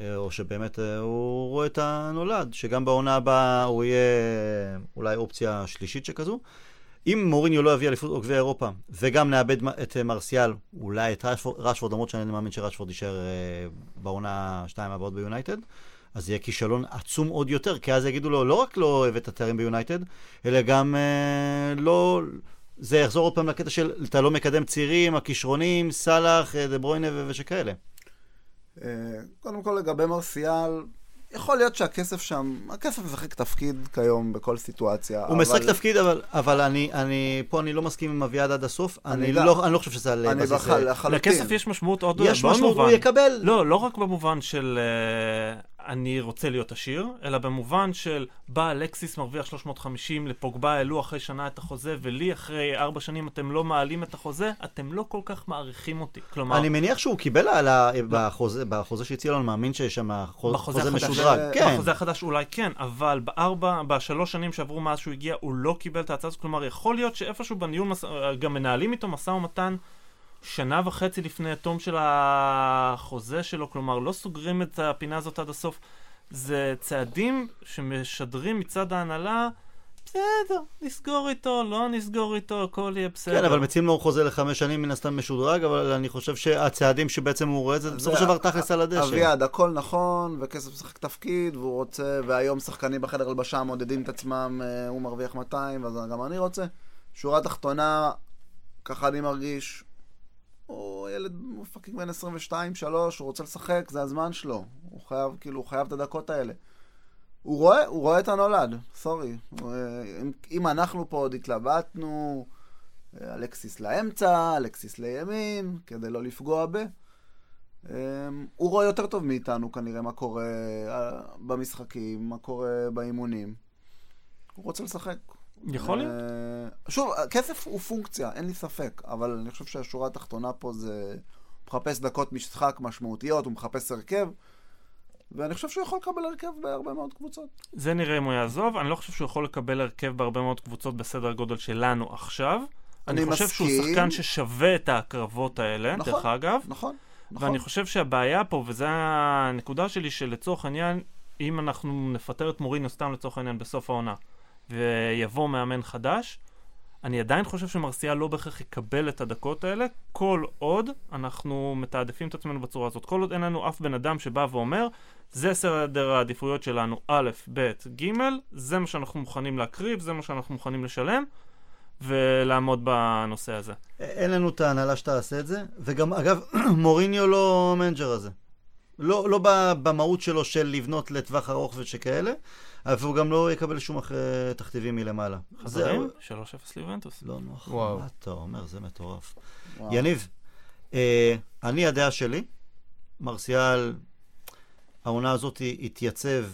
אה, או שבאמת אה, הוא רואה את הנולד, שגם בעונה הבאה הוא יהיה אה, אולי אופציה שלישית שכזו. אם מוריניו לא יביא אליפות או גביע אירופה, וגם נאבד את אה, מרסיאל, אולי את רשפורד, למרות שאני מאמין שרשפורד יישאר אה, בעונה שתיים הבאות ביונייטד, אז יהיה כישלון עצום עוד יותר, כי אז יגידו לו, לא רק לא אוהב את התארים ביונייטד, אלא גם אה, לא... זה יחזור עוד פעם לקטע של אתה לא מקדם צעירים, הכישרונים, סאלח, דה ברוינה ושכאלה. קודם כל לגבי מרסיאל, יכול להיות שהכסף שם, הכסף משחק תפקיד כיום בכל סיטואציה. הוא משחק תפקיד, אבל, אבל אני, אני, פה אני לא מסכים עם אביעד עד הסוף. אני אני, גם. לא, אני לא חושב שזה על אני בסיס... בחל- אה, לחלוטין. לכסף יש משמעות עוד יש משמעות, הוא. יקבל. לא, לא רק במובן של uh, אני רוצה להיות עשיר, אלא במובן של בא אלקסיס מרוויח 350, לפוגבה העלו אחרי שנה את החוזה, ולי אחרי ארבע שנים אתם לא מעלים את החוזה, אתם לא כל כך מעריכים אותי. כלומר, אני מניח שהוא קיבל העלאה בחוזה, בחוזה שהציע לו, אני מאמין שיש שם חוזה, בחוזה חוזה. משודרג. כן. בחוזה החדש אולי כן, אבל בארבע, בשלוש שנים שעברו מאז שהוא הגיע, הוא לא קיבל את ההצעה הזאת. כלומר, יכול להיות שאיפשהו בניהול, מס... גם מנהלים איתו משא ומתן שנה וחצי לפני התום של החוזה שלו, כלומר, לא סוגרים את הפינה הזאת עד הסוף. זה צעדים שמשדרים מצד ההנהלה, בסדר, נסגור איתו, לא נסגור איתו, הכל יהיה בסדר. כן, אבל מציעים לו חוזה לחמש שנים, מן הסתם משודרג, אבל אני חושב שהצעדים שבעצם הוא רואה את זה, בסופו של דבר תכלס על הדשא. אביעד, הכל נכון, וכסף משחק תפקיד, והוא רוצה, והיום שחקנים בחדר הלבשה מודדים את עצמם, אה, הוא מרוויח 200, אז גם אני רוצה. שורה תחתונה, ככה אני מרגיש, הוא ילד fucking בן 22-3, הוא רוצה לשחק, זה הזמן שלו. הוא חייב, כאילו, הוא חייב את הדקות האלה. הוא רואה, הוא רואה את הנולד, sorry. אה, אם, אם אנחנו פה עוד התלבטנו, אה, אלקסיס לאמצע, אלקסיס לימין, כדי לא לפגוע ב... אמ, הוא רואה יותר טוב מאיתנו כנראה מה קורה אה, במשחקים, מה קורה באימונים. הוא רוצה לשחק. יכול להיות. אה, שוב, הכסף הוא פונקציה, אין לי ספק, אבל אני חושב שהשורה התחתונה פה זה... הוא מחפש דקות משחק משמעותיות, הוא מחפש הרכב, ואני חושב שהוא יכול לקבל הרכב בהרבה מאוד קבוצות. זה נראה אם הוא יעזוב, אני לא חושב שהוא יכול לקבל הרכב בהרבה מאוד קבוצות בסדר גודל שלנו עכשיו. אני, אני חושב שהוא מסכים. שחקן ששווה את ההקרבות האלה, נכון. דרך אגב. נכון, נכון. ואני חושב שהבעיה פה, וזו הנקודה שלי, שלצורך העניין, אם אנחנו נפטר את מורינו סתם לצורך העניין בסוף העונה, ויבוא מאמן חדש, אני עדיין חושב שמרסיאל לא בהכרח יקבל את הדקות האלה, כל עוד אנחנו מתעדפים את עצמנו בצורה הזאת. כל עוד אין לנו אף בן אדם שבא ואומר, זה סדר העדיפויות שלנו, א', ב', ג', זה מה שאנחנו מוכנים להקריב, זה מה שאנחנו מוכנים לשלם, ולעמוד בנושא הזה. אין לנו את ההנהלה שתעשה את זה, וגם, אגב, מוריניו לא המנג'ר הזה. לא, לא ב- במהות שלו של לבנות לטווח ארוך ושכאלה, אבל הוא גם לא יקבל שום אחרי תכתיבים מלמעלה. חברים, זה 3-0 ליובנטוס. לא נוח. וואו. מה אתה אומר? זה מטורף. וואו. יניב, אה, אני, הדעה שלי, מרסיאל, העונה הזאת התייצב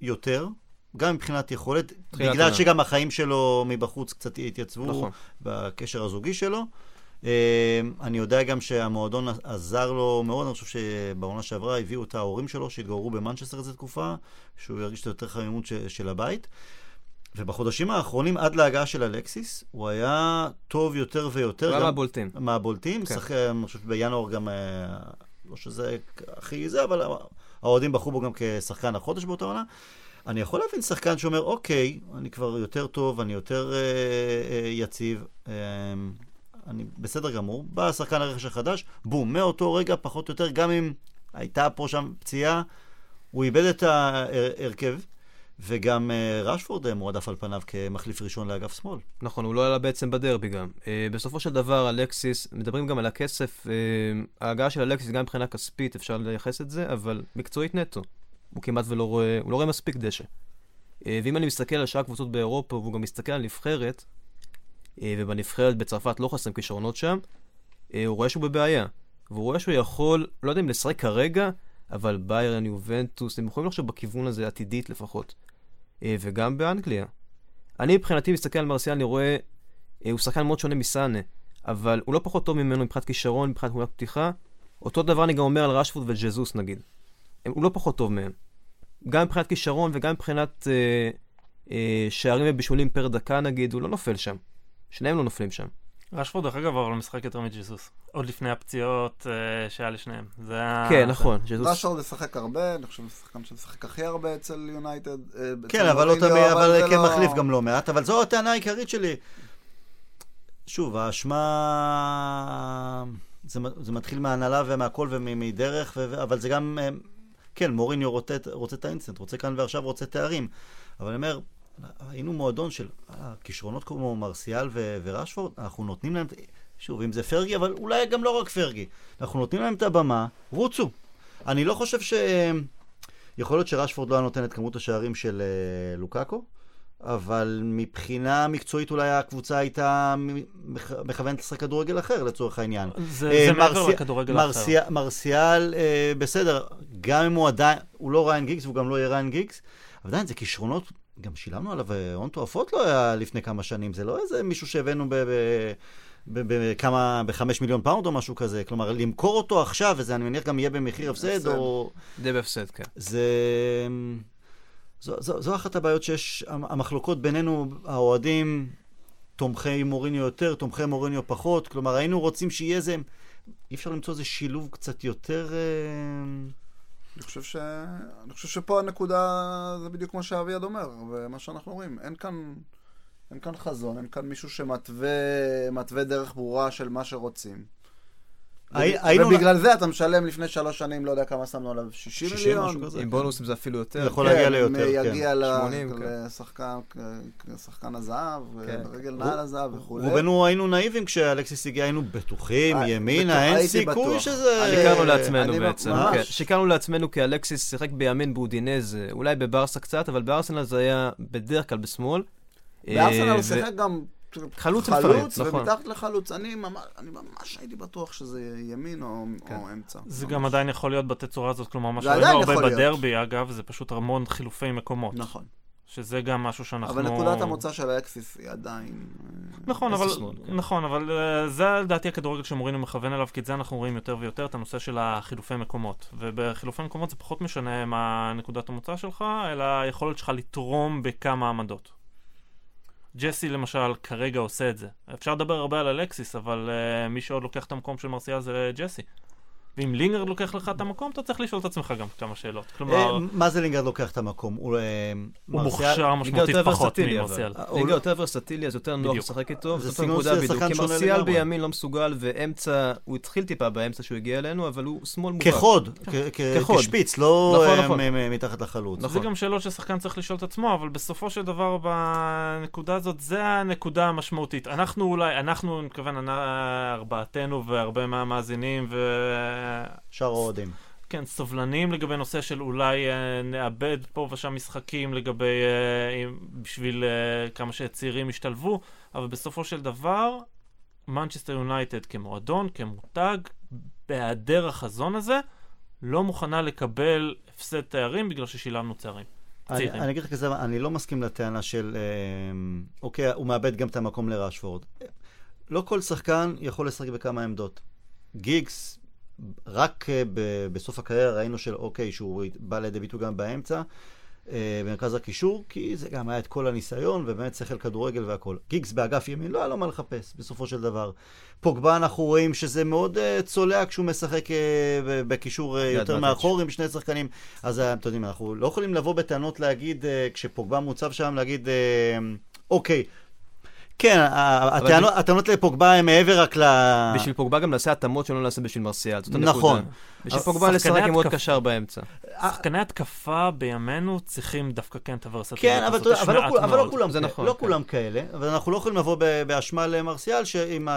יותר, גם מבחינת יכולת, בגלל. שגם החיים שלו מבחוץ קצת התייצבו נכון. בקשר הזוגי שלו. אה, אני יודע גם שהמועדון עזר לו מאוד, אני חושב שבעונה שעברה הביאו את ההורים שלו שהתגוררו במנצ'סטר איזו תקופה, שהוא ירגיש את יותר חמימות של הבית. ובחודשים האחרונים, עד להגעה של אלקסיס, הוא היה טוב יותר ויותר. הוא היה גם- מהבולטים. מהבולטים, כן. משחק, אני חושב בינואר גם, אה, לא שזה הכי זה, אבל האוהדים בחרו בו גם כשחקן החודש באותה עונה. אני יכול להבין שחקן שאומר, אוקיי, אני כבר יותר טוב, אני יותר אה, אה, יציב, אה, אני בסדר גמור. בא השחקן הרכש החדש, בום, מאותו רגע, פחות או יותר, גם אם הייתה פה שם פציעה, הוא איבד את ההרכב, וגם אה, רשפורד אה, מועדף על פניו כמחליף ראשון לאגף שמאל. נכון, הוא לא עלה בעצם בדרבי גם. Uh, בסופו של דבר, אלקסיס, מדברים גם על הכסף, ההגעה של אלקסיס, גם מבחינה כספית אפשר לייחס את זה, אבל מקצועית נטו. הוא כמעט ולא רואה, הוא לא רואה מספיק דשא. ואם אני מסתכל על שאר הקבוצות באירופה, והוא גם מסתכל על נבחרת, ובנבחרת בצרפת לא חסרים כישרונות שם, uh, הוא רואה שהוא בבעיה. והוא רואה שהוא יכול, לא יודע אם לשחק כרגע, אבל ביירן, יובנטוס, הם יכולים לחשוב בכיוון הזה עתידית לפחות. אה, וגם באנגליה. אני מבחינתי מסתכל על מרסיאל, אני רואה, אה, הוא שחקן מאוד שונה מסאנה, אבל הוא לא פחות טוב ממנו מבחינת כישרון, מבחינת תמונת פתיחה. אותו דבר אני גם אומר על רשפורד וג'זוס נגיד. הוא לא פחות טוב מהם. גם מבחינת כישרון וגם מבחינת אה, אה, שערים ובישולים פר דקה נגיד, הוא לא נופל שם. שניהם לא נופלים שם. רשפורד, דרך אגב, אבל משחק יותר מג'זוס. עוד לפני הפציעות אה, שהיה לשניהם. זה היה... כן, נכון. רשפורד ישחק הרבה, אני חושב שזה שחקן שמשחק הכי הרבה אצל יונייטד. אה, כן, אבל לא מוריניו, תמיד, אבל זה כמחליף לא- גם לא מעט, אבל זו הטענה העיקרית שלי. שוב, האשמה... זה, זה מתחיל מההנהלה ומהכל ומדרך, ו... אבל זה גם... אה, כן, מוריניו רוצה, רוצה את האינסטנט, רוצה כאן ועכשיו, רוצה תארים. אבל אני אומר, היינו מועדון של אה, כישרונות כמו מרסיאל ו- ורשפורד, אנחנו נותנים להם, שוב, אם זה פרגי, אבל אולי גם לא רק פרגי. אנחנו נותנים להם את הבמה, רוצו. אני לא חושב ש... יכול להיות שרשפורד לא היה נותן את כמות השערים של uh, לוקאקו, אבל מבחינה מקצועית אולי הקבוצה הייתה מכ- מכוונת לשחק כדורגל אחר לצורך העניין. זה, אה, זה מעבר מרסי- לכדורגל האחר. מרסיאל, מרסיאל אה, בסדר, גם אם הוא עדיין, הוא לא ריין גיגס והוא גם לא יהיה ריין גיגס, אבל עדיין זה כישרונות, גם שילמנו עליו הון תועפות לא היה לפני כמה שנים, זה לא איזה מישהו שהבאנו ב... ב בכמה, בחמש מיליון פאונד או משהו כזה, כלומר למכור אותו עכשיו, וזה אני מניח גם יהיה במחיר הפסד, הפסד. או... די בהפסד, כן. זה... זו, זו, זו אחת הבעיות שיש, המחלוקות בינינו, האוהדים, תומכי מוריניו יותר, תומכי מוריניו פחות, כלומר היינו רוצים שיהיה איזה, אי אפשר למצוא איזה שילוב קצת יותר... אה, אני חושב, ש... אני חושב שפה הנקודה זה בדיוק מה שאביעד אומר, ומה שאנחנו רואים. אין כאן, אין כאן חזון, אין כאן מישהו שמתווה מתווה דרך ברורה של מה שרוצים. ובגלל זה אתה משלם לפני שלוש שנים, לא יודע כמה שמנו עליו, 60 60, מיליון? עם בונוסים זה אפילו יותר. יכול להגיע ליותר, כן. כן. יגיע ל- 80, כן. לשחקן לשחקן הזהב, כן. רגל נעל הזהב וכולי. רובנו היינו נאיבים כשאלכסיס הגיע, היינו בטוחים, אה, ימינה, בטוח, אין סיכוי. שזה... שיקרנו אה, לעצמנו בעצם. כן. שיקרנו לעצמנו כי אלקסיס שיחק בימין באודינזה, אולי בברסה קצת, אבל בארסנל זה היה בדרך כלל בשמאל. בארסנל אה, הוא ו- שיחק גם חלוץ לפעמים, נכון. ומתחת לחלוץ. אני ממש, אני ממש הייתי בטוח שזה ימין או, כן. או אמצע. זה ממש. גם עדיין יכול להיות בתצורה הזאת, כלומר, מה שראינו הרבה יכול להיות. בדרבי, אגב, זה פשוט המון חילופי מקומות. נכון. שזה גם משהו שאנחנו... אבל נקודת המוצא של האקסיס היא עדיין... אה, נכון, אבל, שמאל, כן. נכון, אבל uh, זה לדעתי הכדורגל שמורינו מכוון אליו, כי את זה אנחנו רואים יותר ויותר, את הנושא של החילופי מקומות. ובחילופי מקומות זה פחות משנה מה נקודת המוצא שלך, אלא היכולת שלך לתרום בכמה עמדות. ג'סי למשל כרגע עושה את זה. אפשר לדבר הרבה על אלקסיס, אבל uh, מי שעוד לוקח את המקום של מרסיאל זה ג'סי. ואם לינגרד לוקח לך את המקום, אתה צריך לשאול את עצמך גם כמה שאלות. כלומר, אה, מה זה לינגרד לוקח את המקום? הוא אה, מרסיאל- מוכשר משמעותית פחות ממרסיאל. אה, ליגה לא- יותר ורסטילי, אז יותר נוח. לשחק איתו, זה זאת הנקודה של בדיוק. שחקן כי שונה מרסיאל לגמרי. בימין לא מסוגל, ואמצע, הוא התחיל טיפה באמצע שהוא הגיע אלינו, אבל הוא שמאל מובהק. כחוד, כ- כ- כחוד. כשפיץ, לא נכון, נכון. מתחת לחלוץ. נכון. זה גם שאלות ששחקן צריך לשאול את עצמו, אבל בסופו של דבר בנקודה הזאת, זה הנקודה המשמעותית. אנחנו אולי, אנחנו, אני מתכוון, ארבעתנו והרבה מהמאזינים, שאר האוהדים. סובלניים לגבי נושא של אולי אה, נאבד פה ושם משחקים לגבי, אה, אם- בשביל אה, כמה שצעירים ישתלבו, אבל בסופו של דבר, מנצ'סטר יונייטד כמועדון, כמותג, בהיעדר החזון הזה, לא מוכנה לקבל הפסד תארים בגלל ששילמנו תארים. אני. אני אגיד לך כזה, אני לא מסכים לטענה של, אה, אוקיי, הוא מאבד גם את המקום לראשפורד. לא כל שחקן יכול לשחק בכמה עמדות. גיגס, רק אה, ב- בסוף הקריירה ראינו של, אוקיי, שהוא בא לידי ביטוי גם באמצע, אה, במרכז הקישור, כי זה גם היה את כל הניסיון, ובאמת שכל כדורגל והכל. גיגס באגף ימין, לא היה לו מה לחפש, בסופו של דבר. פוגבה, אנחנו רואים שזה מאוד אה, צולע כשהוא משחק בקישור יותר. מאחור עם שני שחקנים. אז אתם יודעים, אנחנו לא יכולים לבוא בטענות להגיד, כשפוגבה מוצב שם, להגיד, אוקיי, כן, הטענות- לפוגבה הן מעבר רק ל... בשביל פוגבה גם נעשה התאמות שלא נעשה בשביל מרסיאל, זאת נכון. הנקודה. בשביל אבל פוגבה לשחק עם עוד קשר באמצע. שחקני התקפה בימינו צריכים דווקא כן את הוורסטיליות כן, אבל, הזאת. יש אבל, לא, מעט כול- אבל לא מאוד. כולם, זה כאלה, נכון, לא כן. כולם כאלה, אבל אנחנו לא יכולים לבוא באשמה למרסיאל, שאם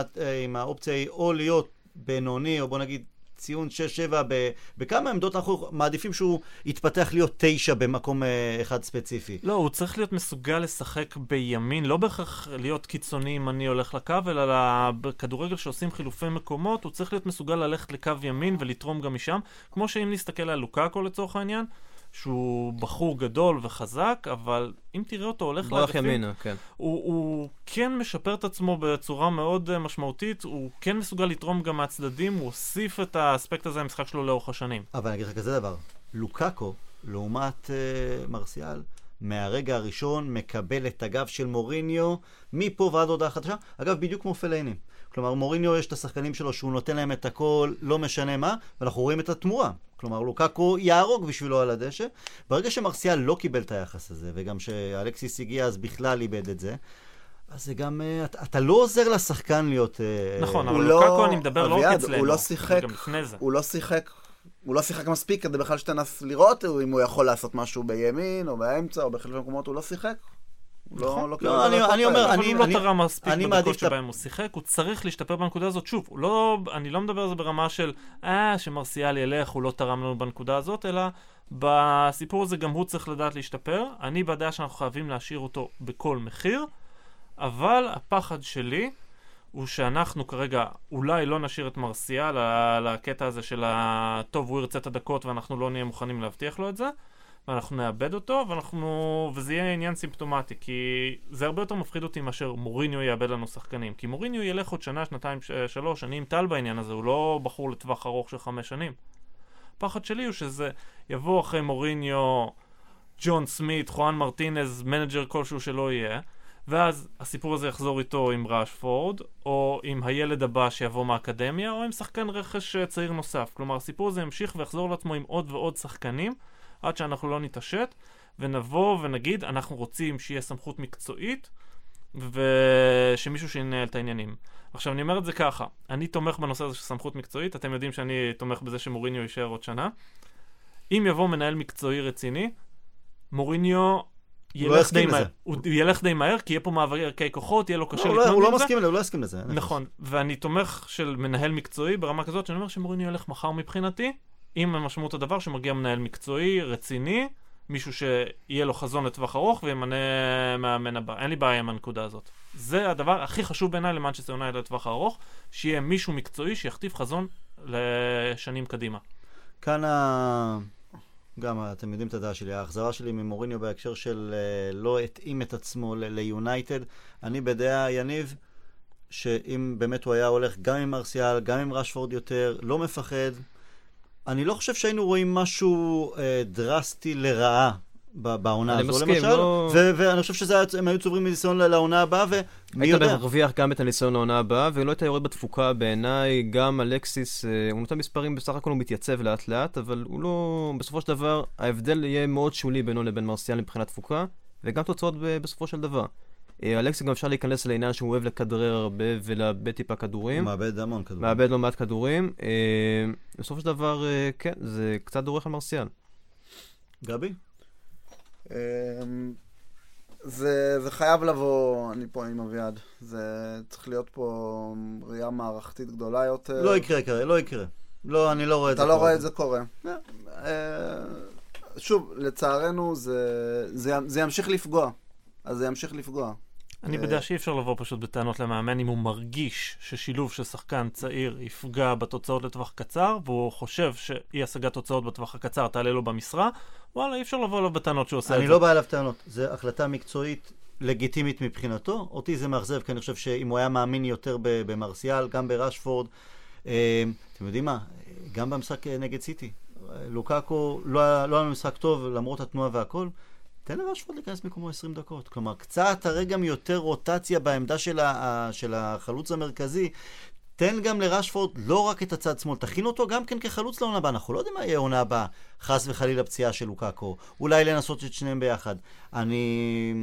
האופציה היא או להיות בינוני, או בוא נגיד ציון 6-7 ב- בכמה עמדות, אנחנו מעדיפים שהוא יתפתח להיות 9 במקום אה, אחד ספציפי. לא, הוא צריך להיות מסוגל לשחק בימין, לא בהכרח להיות קיצוני אם אני הולך לקו, אלא בכדורגל שעושים חילופי מקומות, הוא צריך להיות מסוגל ללכת לקו ימין ולתרום גם משם. כמו שאם נסתכל על לוקאקו לצורך העניין, שהוא בחור גדול וחזק, אבל אם תראה אותו הולך לאגפים, ימינה, כן. הוא, הוא כן משפר את עצמו בצורה מאוד uh, משמעותית, הוא כן מסוגל לתרום גם מהצדדים, הוא הוסיף את האספקט הזה למשחק שלו לאורך השנים. אבל אני אגיד לך כזה דבר, לוקאקו, לעומת uh, מרסיאל, מהרגע הראשון מקבל את הגב של מוריניו מפה ועד הודעה חדשה. אגב, בדיוק כמו פלייני. כלומר, מוריניו יש את השחקנים שלו שהוא נותן להם את הכל, לא משנה מה, ואנחנו רואים את התמורה. כלומר, לוקאקו יהרוג בשבילו על הדשא. ברגע שמרסיאל לא קיבל את היחס הזה, וגם שאלקסיס הגיע אז בכלל איבד את זה, אז זה גם, אה, אתה, אתה לא עוזר לשחקן להיות... אה, נכון, אבל לא- לוקאקו אני מדבר לא רק אצלנו, הוא לא שיחק-. הוא לא שיחק, הוא לא שיחק מספיק כדי בכלל שתנס לראות אם הוא יכול לעשות משהו בימין, או באמצע, או בחלק מהמקומות, הוא לא שיחק. לא. לא, לא, אני-. אומר, אני- לא תרם מספיק בדקות שבהם הוא שיחק, הוא צריך להשתפר בנקודה הזאת. שוב, לא, אני לא מדבר על זה ברמה של, אה, שמרסיאל ילך, הוא לא תרם לנו בנקודה הזאת, אלא בסיפור הזה גם הוא צריך לדעת להשתפר. אני בדעה שאנחנו חייבים להשאיר אותו בכל מחיר, אבל הפחד שלי הוא שאנחנו כרגע אולי לא נשאיר את מרסיאל לקטע הזה של ה... טוב, הוא ירצה את הדקות ואנחנו לא נהיה מוכנים להבטיח לו את זה. ואנחנו נאבד אותו, ואנחנו... וזה יהיה עניין סימפטומטי, כי זה הרבה יותר מפחיד אותי מאשר מוריניו יאבד לנו שחקנים. כי מוריניו ילך עוד שנה, שנתיים, ש... שלוש, אני עם טל בעניין הזה, הוא לא בחור לטווח ארוך של חמש שנים. הפחד שלי הוא שזה יבוא אחרי מוריניו, ג'ון סמית, חואן מרטינז, מנג'ר כלשהו שלא יהיה, ואז הסיפור הזה יחזור איתו עם ראשפורד, או עם הילד הבא שיבוא מהאקדמיה, או עם שחקן רכש אה, צעיר נוסף. כלומר, הסיפור הזה ימשיך ויחזור לעצמו עם עוד ועוד שחקנים, עד שאנחנו לא נתעשת, ונבוא ונגיד, אנחנו רוצים שיהיה סמכות מקצועית, ושמישהו שינהל את העניינים. עכשיו, אני אומר את זה ככה, אני תומך בנושא הזה של סמכות מקצועית, אתם יודעים שאני תומך בזה שמוריניו יישאר עוד שנה. אם יבוא מנהל מקצועי רציני, מוריניו לא ילך די. מהר. הוא ילך די מהר, כי יהיה פה מאבקי כוחות, יהיה לו קשה לא, הוא לא- להתמודד הוא עם לא. מסכים לזה, הוא לא יסכים לזה. נכון, ואני תומך של מנהל מקצועי ברמה כזאת, שאני אומר שמוריניו ילך מחר מבחינתי, עם המשמעות הדבר שמגיע מנהל מקצועי, רציני, מישהו שיהיה לו חזון לטווח ארוך וימנה מאמן הבא. אין לי בעיה עם הנקודה הזאת. זה הדבר הכי חשוב בעיניי למנצ'סטר יונייטד לטווח הארוך, שיהיה מישהו מקצועי שיכתיב חזון לשנים קדימה. כאן ה... גם אתם יודעים את הדעה שלי, האכזבה שלי ממוריניו בהקשר של אה, לא התאים את עצמו ליונייטד. אני בדעה, יניב, שאם באמת הוא היה הולך גם עם מרסיאל, גם עם רשפורד יותר, לא מפחד, אני לא חושב שהיינו רואים משהו אה, דרסטי לרעה בעונה אני הזו, מסכים, למשל. לא- ו- ואני חושב שהם היו צוברים ניסיון לעונה הבאה, ומי היית יודע. מרוויח גם את הניסיון לעונה הבאה, ולא היית יורד בתפוקה בעיניי, גם אלקסיס, אה, הוא נותן מספרים, בסך הכל הוא מתייצב לאט לאט, אבל הוא לא, בסופו של דבר, ההבדל יהיה מאוד שולי בינו לבין מרסיאל מבחינת תפוקה, וגם תוצאות ב- בסופו של דבר. אה, אלקסיס גם אפשר להיכנס לעניין שהוא אוהב לכדרר הרבה ולאבד טיפה כדורים. מאבד המון כדור. מאבד לא מעט כדורים. אה, בסופו של דבר, אה, כן, זה קצת דורך על מרסיאל. גבי? זה, זה חייב לבוא, אני פה עם אביעד. זה צריך להיות פה ראייה מערכתית גדולה יותר. לא יקרה כרגע, לא יקרה. לא, אני לא רואה את זה. אתה לא קורה. רואה את זה קורה. שוב, לצערנו זה, זה, זה ימשיך לפגוע. אז זה ימשיך לפגוע. אני בדעה שאי אפשר לבוא פשוט בטענות למאמן אם הוא מרגיש ששילוב של שחקן צעיר יפגע בתוצאות לטווח קצר, והוא חושב שאי השגת תוצאות בטווח הקצר תעלה לו במשרה, וואלה, אי אפשר לבוא אליו בטענות שהוא עושה את אני זה. לא בא אליו טענות, זו החלטה מקצועית לגיטימית מבחינתו. אותי זה מאכזב, כי אני חושב שאם הוא היה מאמין יותר במרסיאל, גם בראשפורד, אה, אתם יודעים מה, גם במשחק נגד סיטי, לוקאקו לא היה לא היה לו משחק טוב למרות התנועה והכל. תן לראשפורד להיכנס במקומו 20 דקות. כלומר, קצת הרי גם יותר רוטציה בעמדה של, ה- של החלוץ המרכזי. תן גם לראשפורד לא רק את הצד שמאל, תכין אותו גם כן כחלוץ לעונה הבאה. אנחנו לא יודעים מה יהיה העונה הבאה, חס וחלילה פציעה של לוקאקו. אולי לנסות את שניהם ביחד. אני...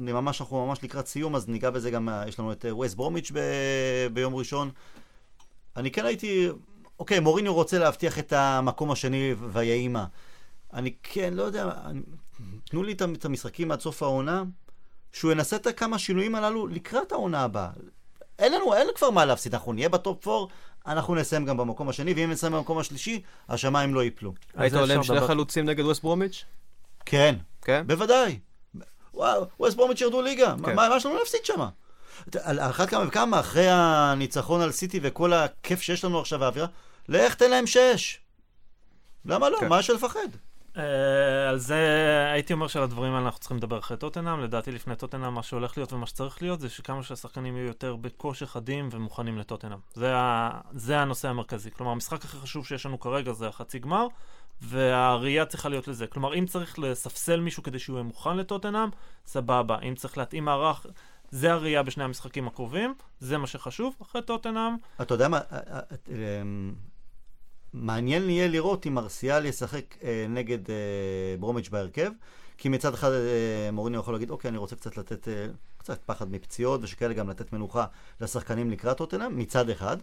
אני ממש, אנחנו ממש לקראת סיום, אז ניגע בזה גם, יש לנו את ווסט ברומיץ' ב... ביום ראשון. אני כן הייתי, אוקיי, מוריניו רוצה להבטיח את המקום השני ויהי מה. אני כן, לא יודע, אני... תנו לי את את המשחקים עד סוף העונה, שהוא ינסה את הכמה שינויים הללו לקראת העונה הבאה. אין לנו, אין כבר מה להפסיד, אנחנו נהיה בטופ 4, אנחנו נסיים גם במקום השני, ואם נסיים במקום השלישי, השמיים לא ייפלו. היית עולה עם שני. חלוצים נגד ווסט ברומיץ'? כן, כן? בוודאי. וואו, ווסט ברומיץ' ירדו ליגה, מה- כן. מה מה יש לנו להפסיד שם? על אחת כמה וכמה, אחרי הניצחון על סיטי וכל הכיף שיש לנו עכשיו והאווירה, לך תן להם שש. למה לא? כן. מה יש לפחד? אה, על זה הייתי אומר שעל הדברים האלה אנחנו צריכים לדבר אחרי טוטנאם. לדעתי לפני טוטנאם מה שהולך להיות ומה שצריך להיות זה שכמה שהשחקנים יהיו יותר בכושר חדים ומוכנים לטוטנאם. זה. זה הנושא המרכזי. כלומר, המשחק הכי חשוב שיש לנו כרגע זה החצי גמר, והראייה צריכה להיות לזה. כלומר, אם צריך לספסל מישהו כדי שהוא יהיה מוכן לטוטנאם, סבבה. אם צריך להתאים מערך... זה הראייה בשני המשחקים הקרובים, זה מה שחשוב. אחרי טוטנאם, אתה יודע מה, אה, אה, אה, מעניין יהיה לראות אם מרסיאל ישחק אה, נגד אה, ברומיץ' בהרכב, כי מצד אחד אה, מוריניו יכול להגיד, אוקיי, אני רוצה קצת לתת, אה, קצת פחד מפציעות, ושכאלה גם לתת מנוחה לשחקנים לקראת טוטנאם, מצד אחד.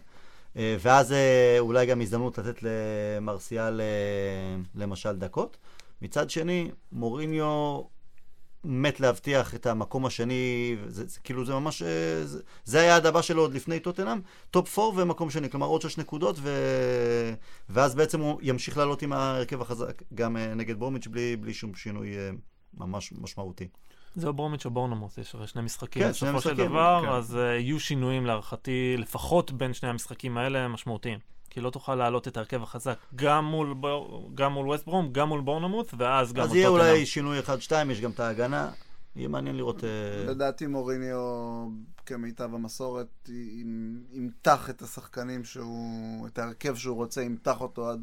אה, ואז אה, אולי גם הזדמנות לתת למרסיאל אה, למשל דקות. מצד שני, מוריניו מת להבטיח את המקום השני, זה, זה, כאילו זה ממש, אה, זה, זה היעד הבא שלו עוד לפני טוטנאם, top 4 ומקום שני, כלומר עוד שש נקודות, ו... ואז בעצם הוא ימשיך לעלות עם ההרכב החזק, גם אה, נגד ברומיץ' בלי, בלי שום שינוי אה, ממש משמעותי. זה או ברומיץ' או בורנמוס, יש הרי שני משחקים כן, שני בסופו של משחקים, דבר, כן. אז uh, יהיו שינויים להערכתי, לפחות בין שני המשחקים האלה משמעותיים. כי לא תוכל להעלות את ההרכב החזק גם מול, גם מול ווסט ברום, גם מול בורנמוס, ואז גם אז יהיה. אולי שינוי אחד-שתיים, יש גם את ההגנה, יהיה מעניין לראות... אה, לדעתי מוריניו, כמיטב המסורת, ימ- ימתח את השחקנים שהוא, את ההרכב שהוא רוצה, ימתח אותו עד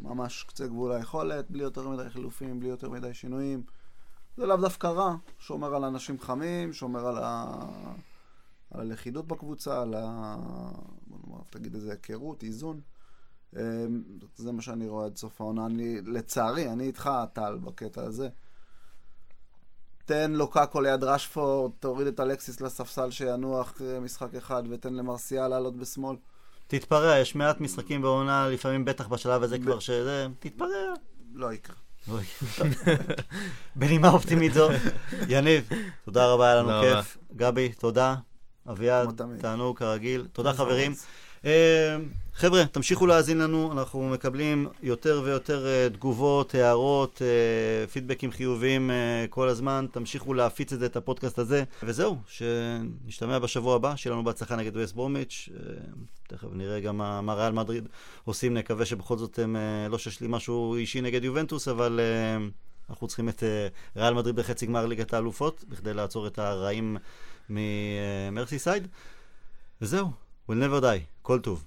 ממש קצה גבול היכולת, בלי יותר מדי חילופים, בלי יותר מדי שינויים. זה לאו דווקא רע, שומר על אנשים חמים, שומר על, ה... על הלכידות בקבוצה, על ה... בוא נאמר, תגיד איזה היכרות, איזון. אמ, זה מה שאני רואה עד סוף העונה. אני, לצערי, אני איתך, טל, בקטע הזה. תן לוקאקו ליד רשפורד, תוריד את אלקסיס לספסל שינוח אה, משחק אחד, ותן למרסיאל לעלות בשמאל. תתפרע, יש מעט משחקים בעונה, לפעמים בטח בשלב הזה כבר שזה... תתפרע. לא יקרה. אוי. בנימה אופטימית זו. יניב, תודה רבה, היה לנו כיף. גבי, תודה. אביעד. תענוג כרגיל. תודה חברים. אה, חבר'ה, תמשיכו להאזין לנו, אנחנו מקבלים יותר ויותר אה, תגובות, הערות, אה, פידבקים חיוביים כל הזמן. תמשיכו להפיץ את זה, את הפודקאסט הזה. וזהו, שנשתמע בשבוע הבא, שיהיה לנו בהצלחה נגד וייס ברומיץ'. תכף נראה גם מה, מה ריאל מדריד עושים, נקווה שבכל זאת הם, לא שיש לי משהו אישי נגד יובנטוס, אבל אנחנו צריכים את ריאל מדריד בחצי גמר ליגת האלופות, בכדי לעצור את הרעים ממרסיסייד. וזהו, we'll never die. כל טוב.